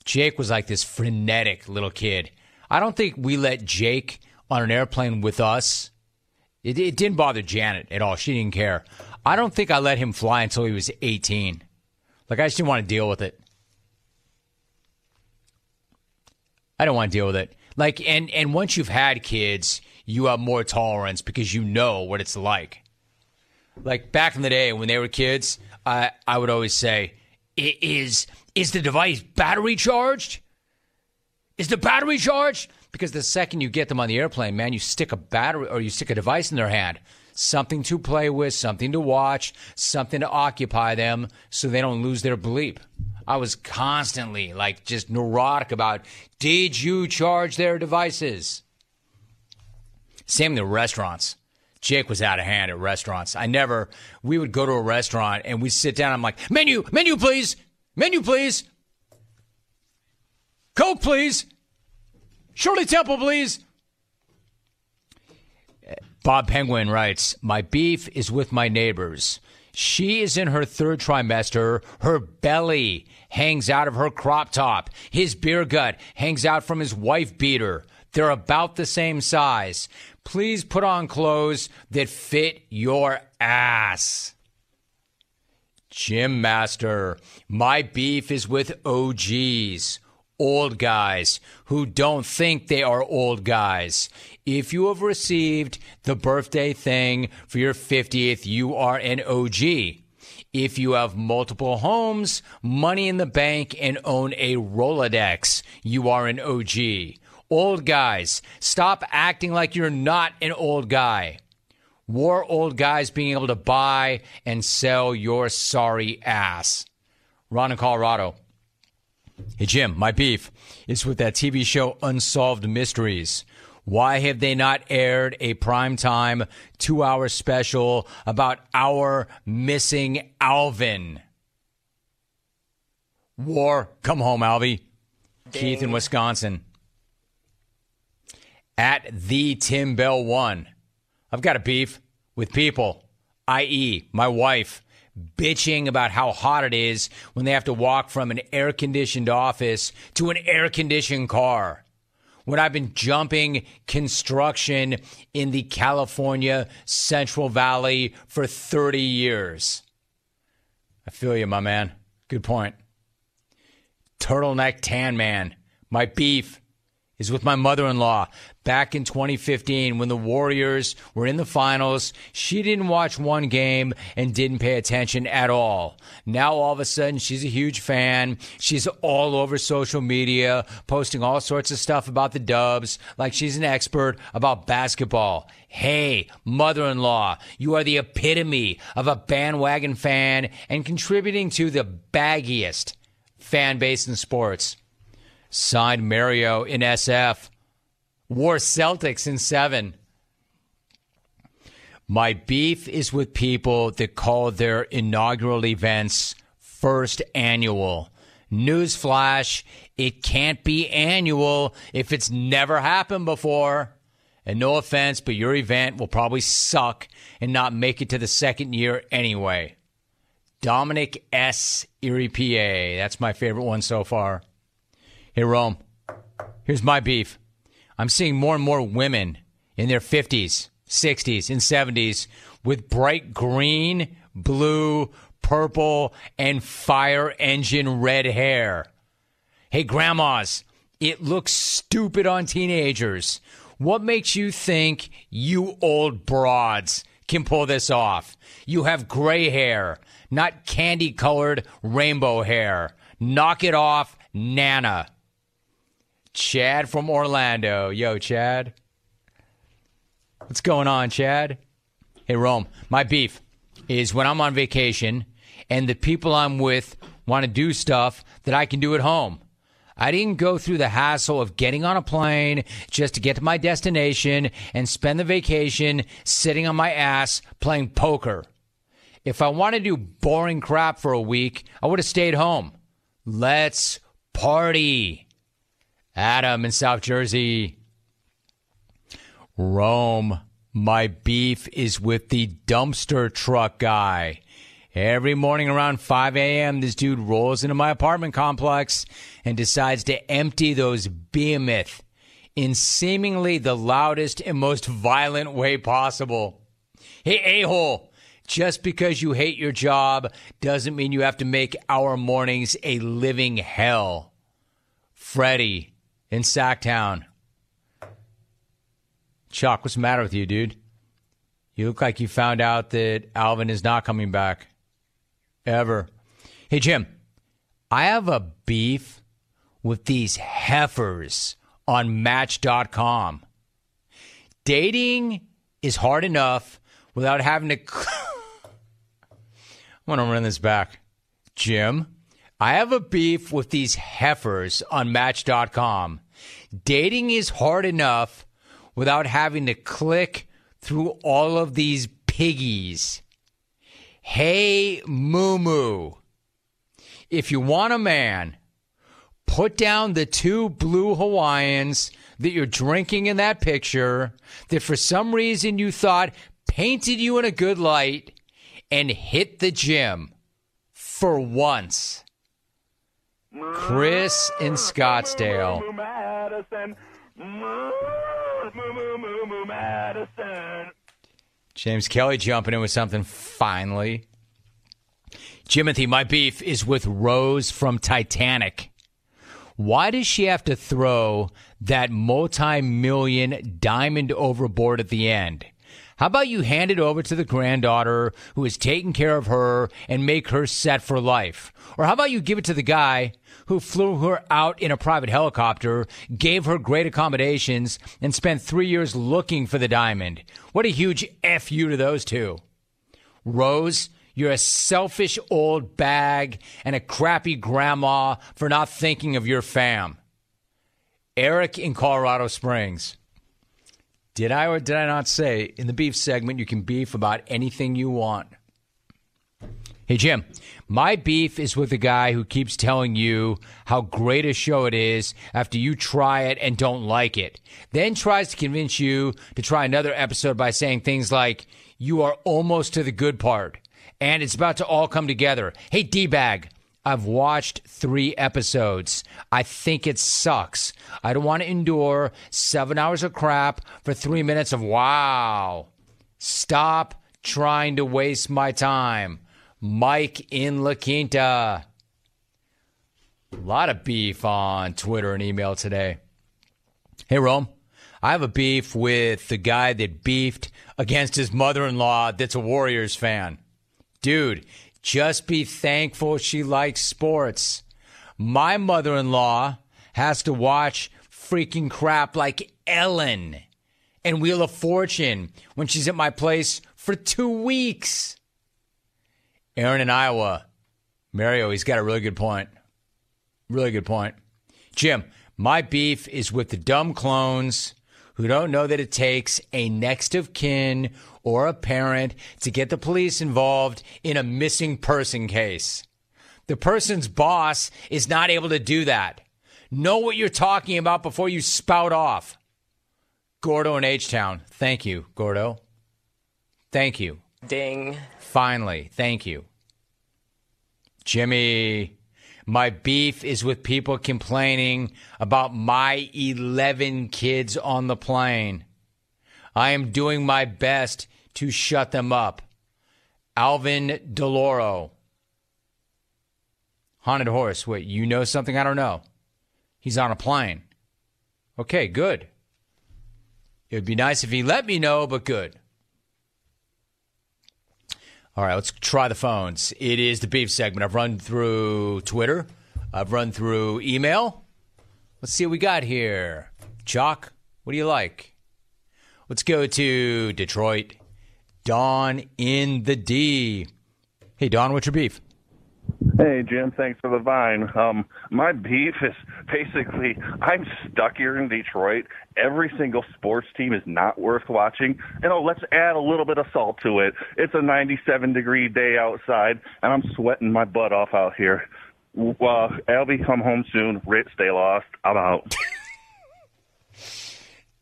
Jake was like this frenetic little kid. I don't think we let Jake on an airplane with us. It, it didn't bother Janet at all. She didn't care. I don't think I let him fly until he was 18. Like, I just didn't want to deal with it. I don't want to deal with it. Like, and, and once you've had kids, you have more tolerance because you know what it's like. Like back in the day when they were kids, I, I would always say, is, is the device battery charged? Is the battery charged? Because the second you get them on the airplane, man, you stick a battery or you stick a device in their hand. Something to play with, something to watch, something to occupy them so they don't lose their bleep. I was constantly like just neurotic about did you charge their devices? Same the restaurants. Jake was out of hand at restaurants. I never, we would go to a restaurant and we'd sit down. I'm like, menu, menu, please. Menu, please. Coke, please. Shirley Temple, please. Bob Penguin writes, My beef is with my neighbors. She is in her third trimester. Her belly hangs out of her crop top. His beer gut hangs out from his wife beater. They're about the same size. Please put on clothes that fit your ass. Gym Master, my beef is with OGs, old guys who don't think they are old guys. If you have received the birthday thing for your 50th, you are an OG. If you have multiple homes, money in the bank, and own a Rolodex, you are an OG. Old guys, stop acting like you're not an old guy. War old guys being able to buy and sell your sorry ass. Ron in Colorado. Hey, Jim, my beef is with that TV show Unsolved Mysteries. Why have they not aired a primetime two hour special about our missing Alvin? War, come home, Alvy. Keith in Wisconsin at the Tim Bell one. I've got a beef with people, i.e., my wife, bitching about how hot it is when they have to walk from an air conditioned office to an air conditioned car. When I've been jumping construction in the California Central Valley for 30 years. I feel you, my man. Good point. Turtleneck Tan Man. My beef is with my mother in law. Back in 2015, when the Warriors were in the finals, she didn't watch one game and didn't pay attention at all. Now, all of a sudden, she's a huge fan. She's all over social media, posting all sorts of stuff about the Dubs, like she's an expert about basketball. Hey, mother in law, you are the epitome of a bandwagon fan and contributing to the baggiest fan base in sports. Signed Mario in SF. War Celtics in seven. My beef is with people that call their inaugural events first annual. Newsflash, it can't be annual if it's never happened before. And no offense, but your event will probably suck and not make it to the second year anyway. Dominic S. Erie, PA. That's my favorite one so far. Hey, Rome, here's my beef. I'm seeing more and more women in their 50s, 60s, and 70s with bright green, blue, purple, and fire engine red hair. Hey, grandmas, it looks stupid on teenagers. What makes you think you old broads can pull this off? You have gray hair, not candy colored rainbow hair. Knock it off, Nana. Chad from Orlando. Yo, Chad. What's going on, Chad? Hey, Rome. My beef is when I'm on vacation and the people I'm with want to do stuff that I can do at home. I didn't go through the hassle of getting on a plane just to get to my destination and spend the vacation sitting on my ass playing poker. If I want to do boring crap for a week, I would have stayed home. Let's party. Adam in South Jersey. Rome, my beef is with the dumpster truck guy. Every morning around 5 a.m., this dude rolls into my apartment complex and decides to empty those behemoth in seemingly the loudest and most violent way possible. Hey, a hole, just because you hate your job doesn't mean you have to make our mornings a living hell. Freddie in Sacktown. Chuck, what's the matter with you, dude? You look like you found out that Alvin is not coming back. Ever. Hey, Jim, I have a beef with these heifers on Match.com. Dating is hard enough without having to. I want to run this back. Jim, I have a beef with these heifers on Match.com. Dating is hard enough without having to click through all of these piggies. Hey, Moo Moo. If you want a man, put down the two blue Hawaiians that you're drinking in that picture that for some reason you thought painted you in a good light and hit the gym for once. Chris in Scottsdale. James Kelly jumping in with something finally. Jimothy, my beef is with Rose from Titanic. Why does she have to throw that multi million diamond overboard at the end? How about you hand it over to the granddaughter who is taking care of her and make her set for life? Or how about you give it to the guy who flew her out in a private helicopter, gave her great accommodations, and spent three years looking for the diamond? What a huge F you to those two. Rose, you're a selfish old bag and a crappy grandma for not thinking of your fam. Eric in Colorado Springs. Did I or did I not say in the beef segment you can beef about anything you want? Hey, Jim, my beef is with the guy who keeps telling you how great a show it is after you try it and don't like it. Then tries to convince you to try another episode by saying things like, you are almost to the good part and it's about to all come together. Hey, D Bag, I've watched three episodes. I think it sucks. I don't want to endure seven hours of crap for three minutes of wow. Stop trying to waste my time. Mike in La Quinta. A lot of beef on Twitter and email today. Hey, Rome. I have a beef with the guy that beefed against his mother in law that's a Warriors fan. Dude, just be thankful she likes sports. My mother in law has to watch freaking crap like Ellen and Wheel of Fortune when she's at my place for two weeks. Aaron in Iowa. Mario, he's got a really good point. Really good point. Jim, my beef is with the dumb clones who don't know that it takes a next of kin or a parent to get the police involved in a missing person case. The person's boss is not able to do that. Know what you're talking about before you spout off. Gordo in H Town. Thank you, Gordo. Thank you. Ding. Finally. Thank you. Jimmy, my beef is with people complaining about my 11 kids on the plane. I am doing my best to shut them up. Alvin Deloro. Haunted horse. Wait, you know something I don't know? He's on a plane. Okay, good. It would be nice if he let me know, but good. All right, let's try the phones. It is the beef segment. I've run through Twitter, I've run through email. Let's see what we got here. Chalk, what do you like? Let's go to Detroit. Don in the D. Hey, Don, what's your beef? Hey Jim, thanks for the vine. Um, my beef is basically I'm stuck here in Detroit. Every single sports team is not worth watching. You know, let's add a little bit of salt to it. It's a 97 degree day outside, and I'm sweating my butt off out here. Uh, Albie, come home soon. Rit, stay lost. I'm out.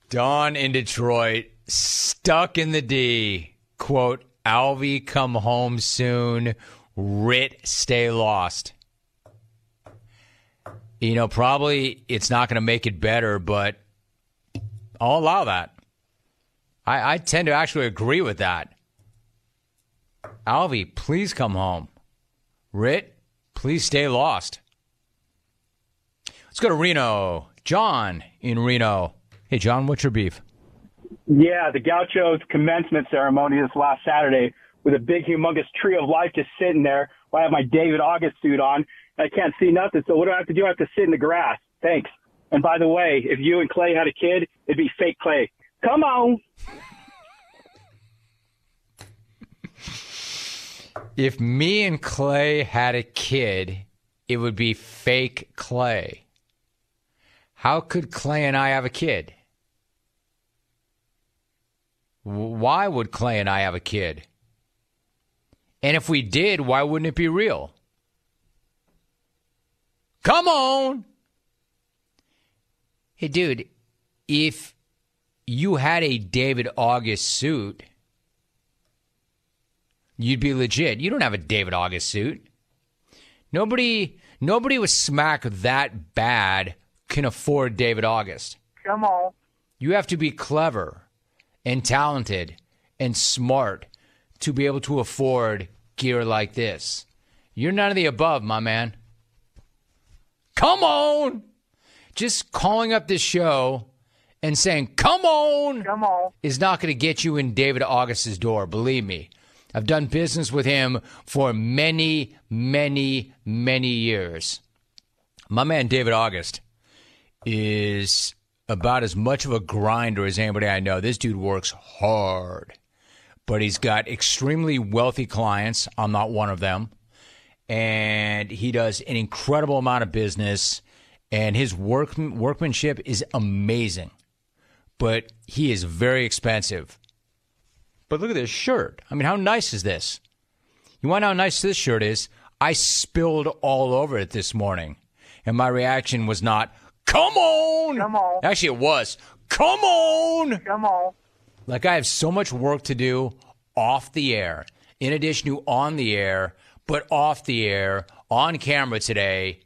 Don in Detroit, stuck in the D. Quote, Alvy, come home soon. Rit, stay lost. You know, probably it's not going to make it better, but I'll allow that. I, I tend to actually agree with that. Alvy, please come home. Rit, please stay lost. Let's go to Reno. John in Reno. Hey, John, what's your beef? Yeah, the Gauchos commencement ceremony this last Saturday with a big, humongous tree of life just sitting there. I have my David August suit on. I can't see nothing. So what do I have to do? I have to sit in the grass. Thanks. And by the way, if you and Klay had a kid, it'd be fake Klay. Come on. If me and Klay had a kid, it would be fake Klay. How could Klay and I have a kid? Why would Klay and I have a kid? And if we did, why wouldn't it be real? Come on. Hey, dude, if you had a David August suit, you'd be legit. You don't have a David August suit. Nobody, nobody with smack that bad can afford David August. Come on. You have to be clever and talented and smart to be able to afford gear like this. You're none of the above, my man. Come on. Just calling up this show and saying, come on, come on, is not going to get you in David August's door. Believe me. I've done business with him for many, many, many years. My man, David August, is about as much of a grinder as anybody I know. This dude works hard, but he's got extremely wealthy clients. I'm not one of them. And he does an incredible amount of business and his work workmanship is amazing but he is very expensive. But look at this shirt. I mean how nice is this? You want to know how nice this shirt is? I spilled all over it this morning and my reaction was not come on! Come on. Actually it was come on! Come on like i have so much work to do off the air in addition to on the air but off the air on camera today,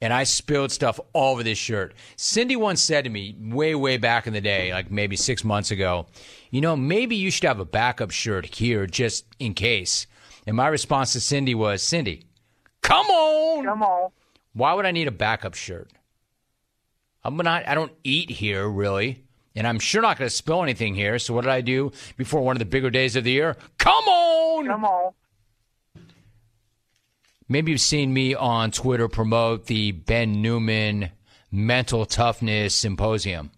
and I spilled stuff all over this shirt. Cindy once said to me, way, way back in the day, like maybe six months ago, you know, maybe you should have a backup shirt here just in case. And my response to Cindy was, Cindy, come on. Come on. Why would I need a backup shirt? I'm not, I don't eat here really. And I'm sure not going to spill anything here. So what did I do before one of the bigger days of the year? Come on. Come on. Maybe you've seen me on Twitter promote the Ben Newman Mental Toughness Symposium.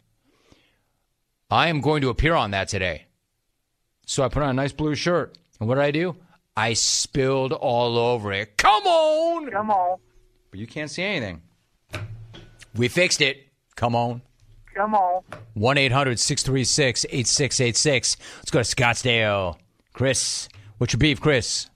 I am going to appear on that today. So I put on a nice blue shirt. And what did I do? I spilled all over it. Come on! Come on. But you can't see anything. We fixed it. Come on. Come on. 1 800 636 8686. Let's go to Scottsdale. Chris, what's your beef, Chris?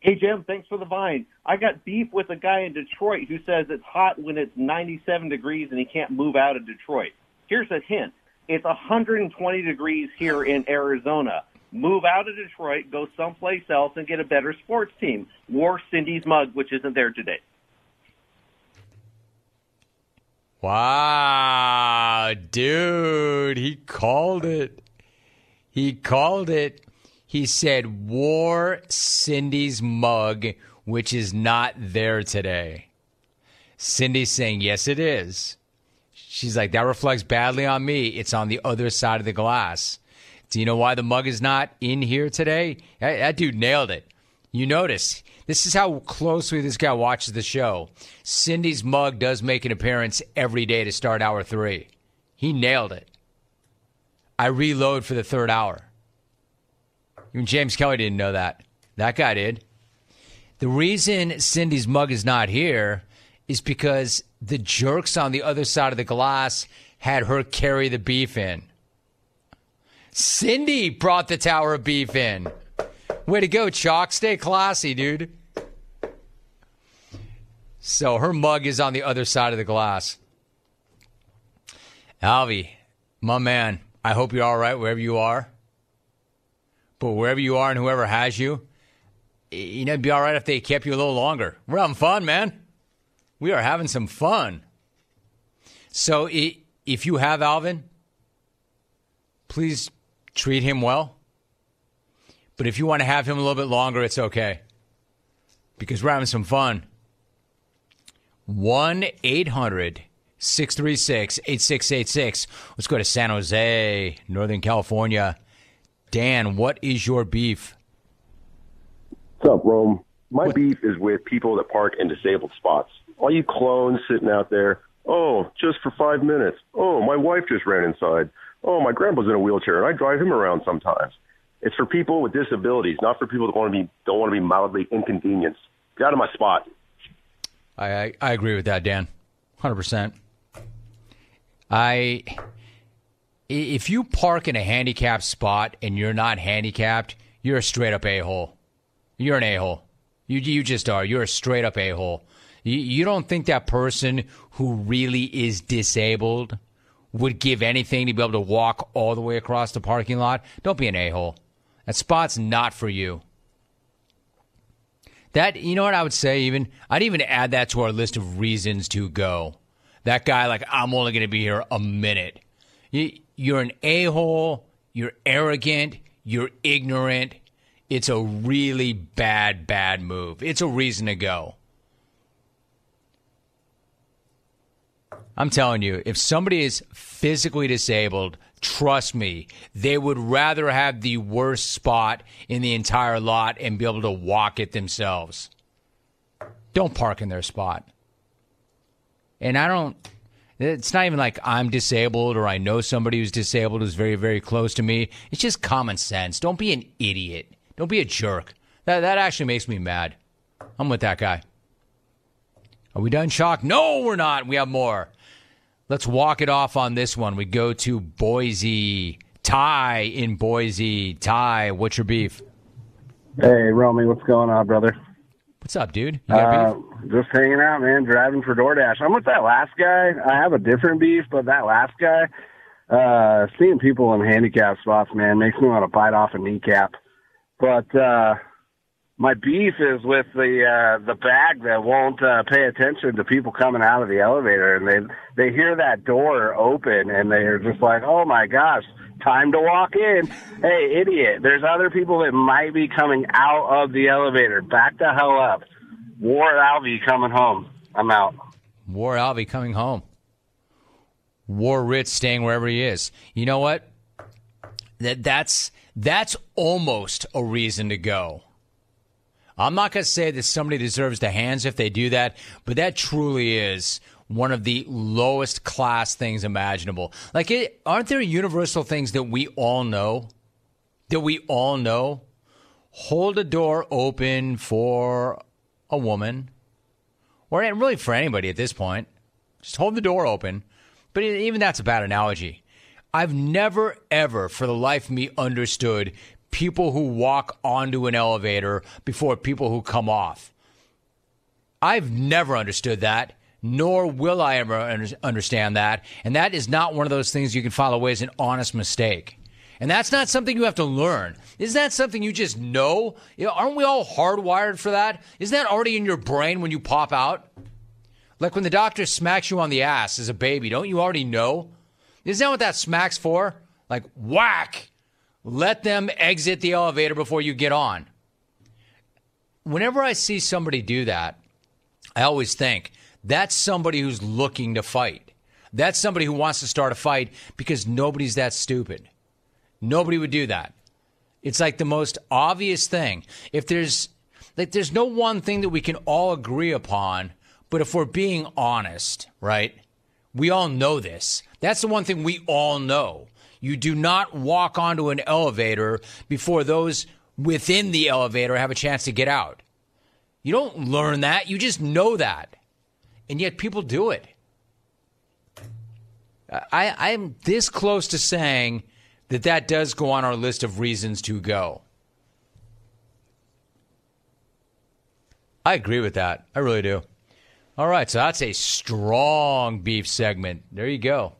Hey, Jim, thanks for the vine. I got beef with a guy in Detroit who says it's hot when it's 97 degrees and he can't move out of Detroit. Here's a hint. It's 120 degrees here in Arizona. Move out of Detroit, go someplace else, and get a better sports team. War Cindy's mug, which isn't there today. Wow, dude, he called it. He called it. He said, wore Cindy's mug, which is not there today. Cindy's saying, yes, it is. She's like, that reflects badly on me. It's on the other side of the glass. Do you know why the mug is not in here today? That, that dude nailed it. You notice, this is how closely this guy watches the show. Cindy's mug does make an appearance every day to start hour three. He nailed it. I reload for the third hour. Even James Kelly didn't know that. That guy did. The reason Cindy's mug is not here is because the jerks on the other side of the glass had her carry the beef in. Cindy brought the tower of beef in. Way to go, Chalk. Stay classy, dude. So her mug is on the other side of the glass. Alvy, my man, I hope you're all right wherever you are. But wherever you are and whoever has you, you know, it'd be all right if they kept you a little longer. We're having fun, man. We are having some fun. So if you have Alvin, please treat him well. But if you want to have him a little bit longer, it's okay. Because we're having some fun. 1 800 636 8686. Let's go to San Jose, Northern California. Dan, what is your beef? What's up, Rome? My what? beef is with people that park in disabled spots. All you clones sitting out there, oh, just for five minutes. Oh, my wife just ran inside. Oh, my grandpa's in a wheelchair and I drive him around sometimes. It's for people with disabilities, not for people that want to be don't want to be mildly inconvenienced. Get out of my spot. I I, agree with that, Dan. Hundred percent. I if you park in a handicapped spot and you're not handicapped, you're a straight up a hole. You're an a hole. You you just are. You're a straight up a hole. You, you don't think that person who really is disabled would give anything to be able to walk all the way across the parking lot? Don't be an a hole. That spot's not for you. That you know what I would say even I'd even add that to our list of reasons to go. That guy like I'm only going to be here a minute. You, you're an a-hole, you're arrogant, you're ignorant. It's a really bad bad move. It's a reason to go. I'm telling you, if somebody is physically disabled, Trust me, they would rather have the worst spot in the entire lot and be able to walk it themselves. Don't park in their spot. And I don't, it's not even like I'm disabled or I know somebody who's disabled who's very, very close to me. It's just common sense. Don't be an idiot. Don't be a jerk. That, that actually makes me mad. I'm with that guy. Are we done, Shock? No, we're not. We have more. Let's walk it off on this one. We go to Boise. Ty in Boise. Ty, what's your beef? Hey, Romy, what's going on, brother? What's up, dude? You got uh? Just hanging out, man. Driving for DoorDash. I'm with that last guy. I have a different beef, but that last guy, uh, seeing people in handicap spots, man, makes me want to bite off a kneecap. But uh, my beef is with the uh the bag that won't uh, pay attention to people coming out of the elevator and they they hear that door open and they're just like oh my gosh time to walk in. Hey idiot there's other people that might be coming out of the elevator. Back the hell up. War alvey coming home. I'm out. War alvey coming home. War ritz staying wherever he is. You know what? That that's that's almost a reason to go I'm not going to say that somebody deserves the hands if they do that, but that truly is one of the lowest class things imaginable. Like, it, aren't there universal things that we all know? That we all know? Hold a door open for a woman, or really for anybody at this point. Just hold the door open. But even that's a bad analogy. I've never, ever, for the life of me, understood people who walk onto an elevator before people who come off. I've never understood that, nor will I ever understand that. And that is not one of those things you can file away as an honest mistake. And that's not something you have to learn. Isn't that something you just know? Know? Aren't we all hardwired for that? Isn't that already in your brain when you pop out? Like when the doctor smacks you on the ass as a baby, don't you already know? Isn't that what that smack's for? Like whack! Let them exit the elevator before you get on. Whenever I see somebody do that, I always think that's somebody who's looking to fight. That's somebody who wants to start a fight because nobody's that stupid. Nobody would do that. It's like the most obvious thing. If there's like there's no one thing that we can all agree upon, but if we're being honest, right? We all know this. That's the one thing we all know. You do not walk onto an elevator before those within the elevator have a chance to get out. You don't learn that, you just know that. And yet people do it. I, I'm this close to saying that that does go on our list of reasons to go. I agree with that. I really do. All right, so that's a strong beef segment. There you go.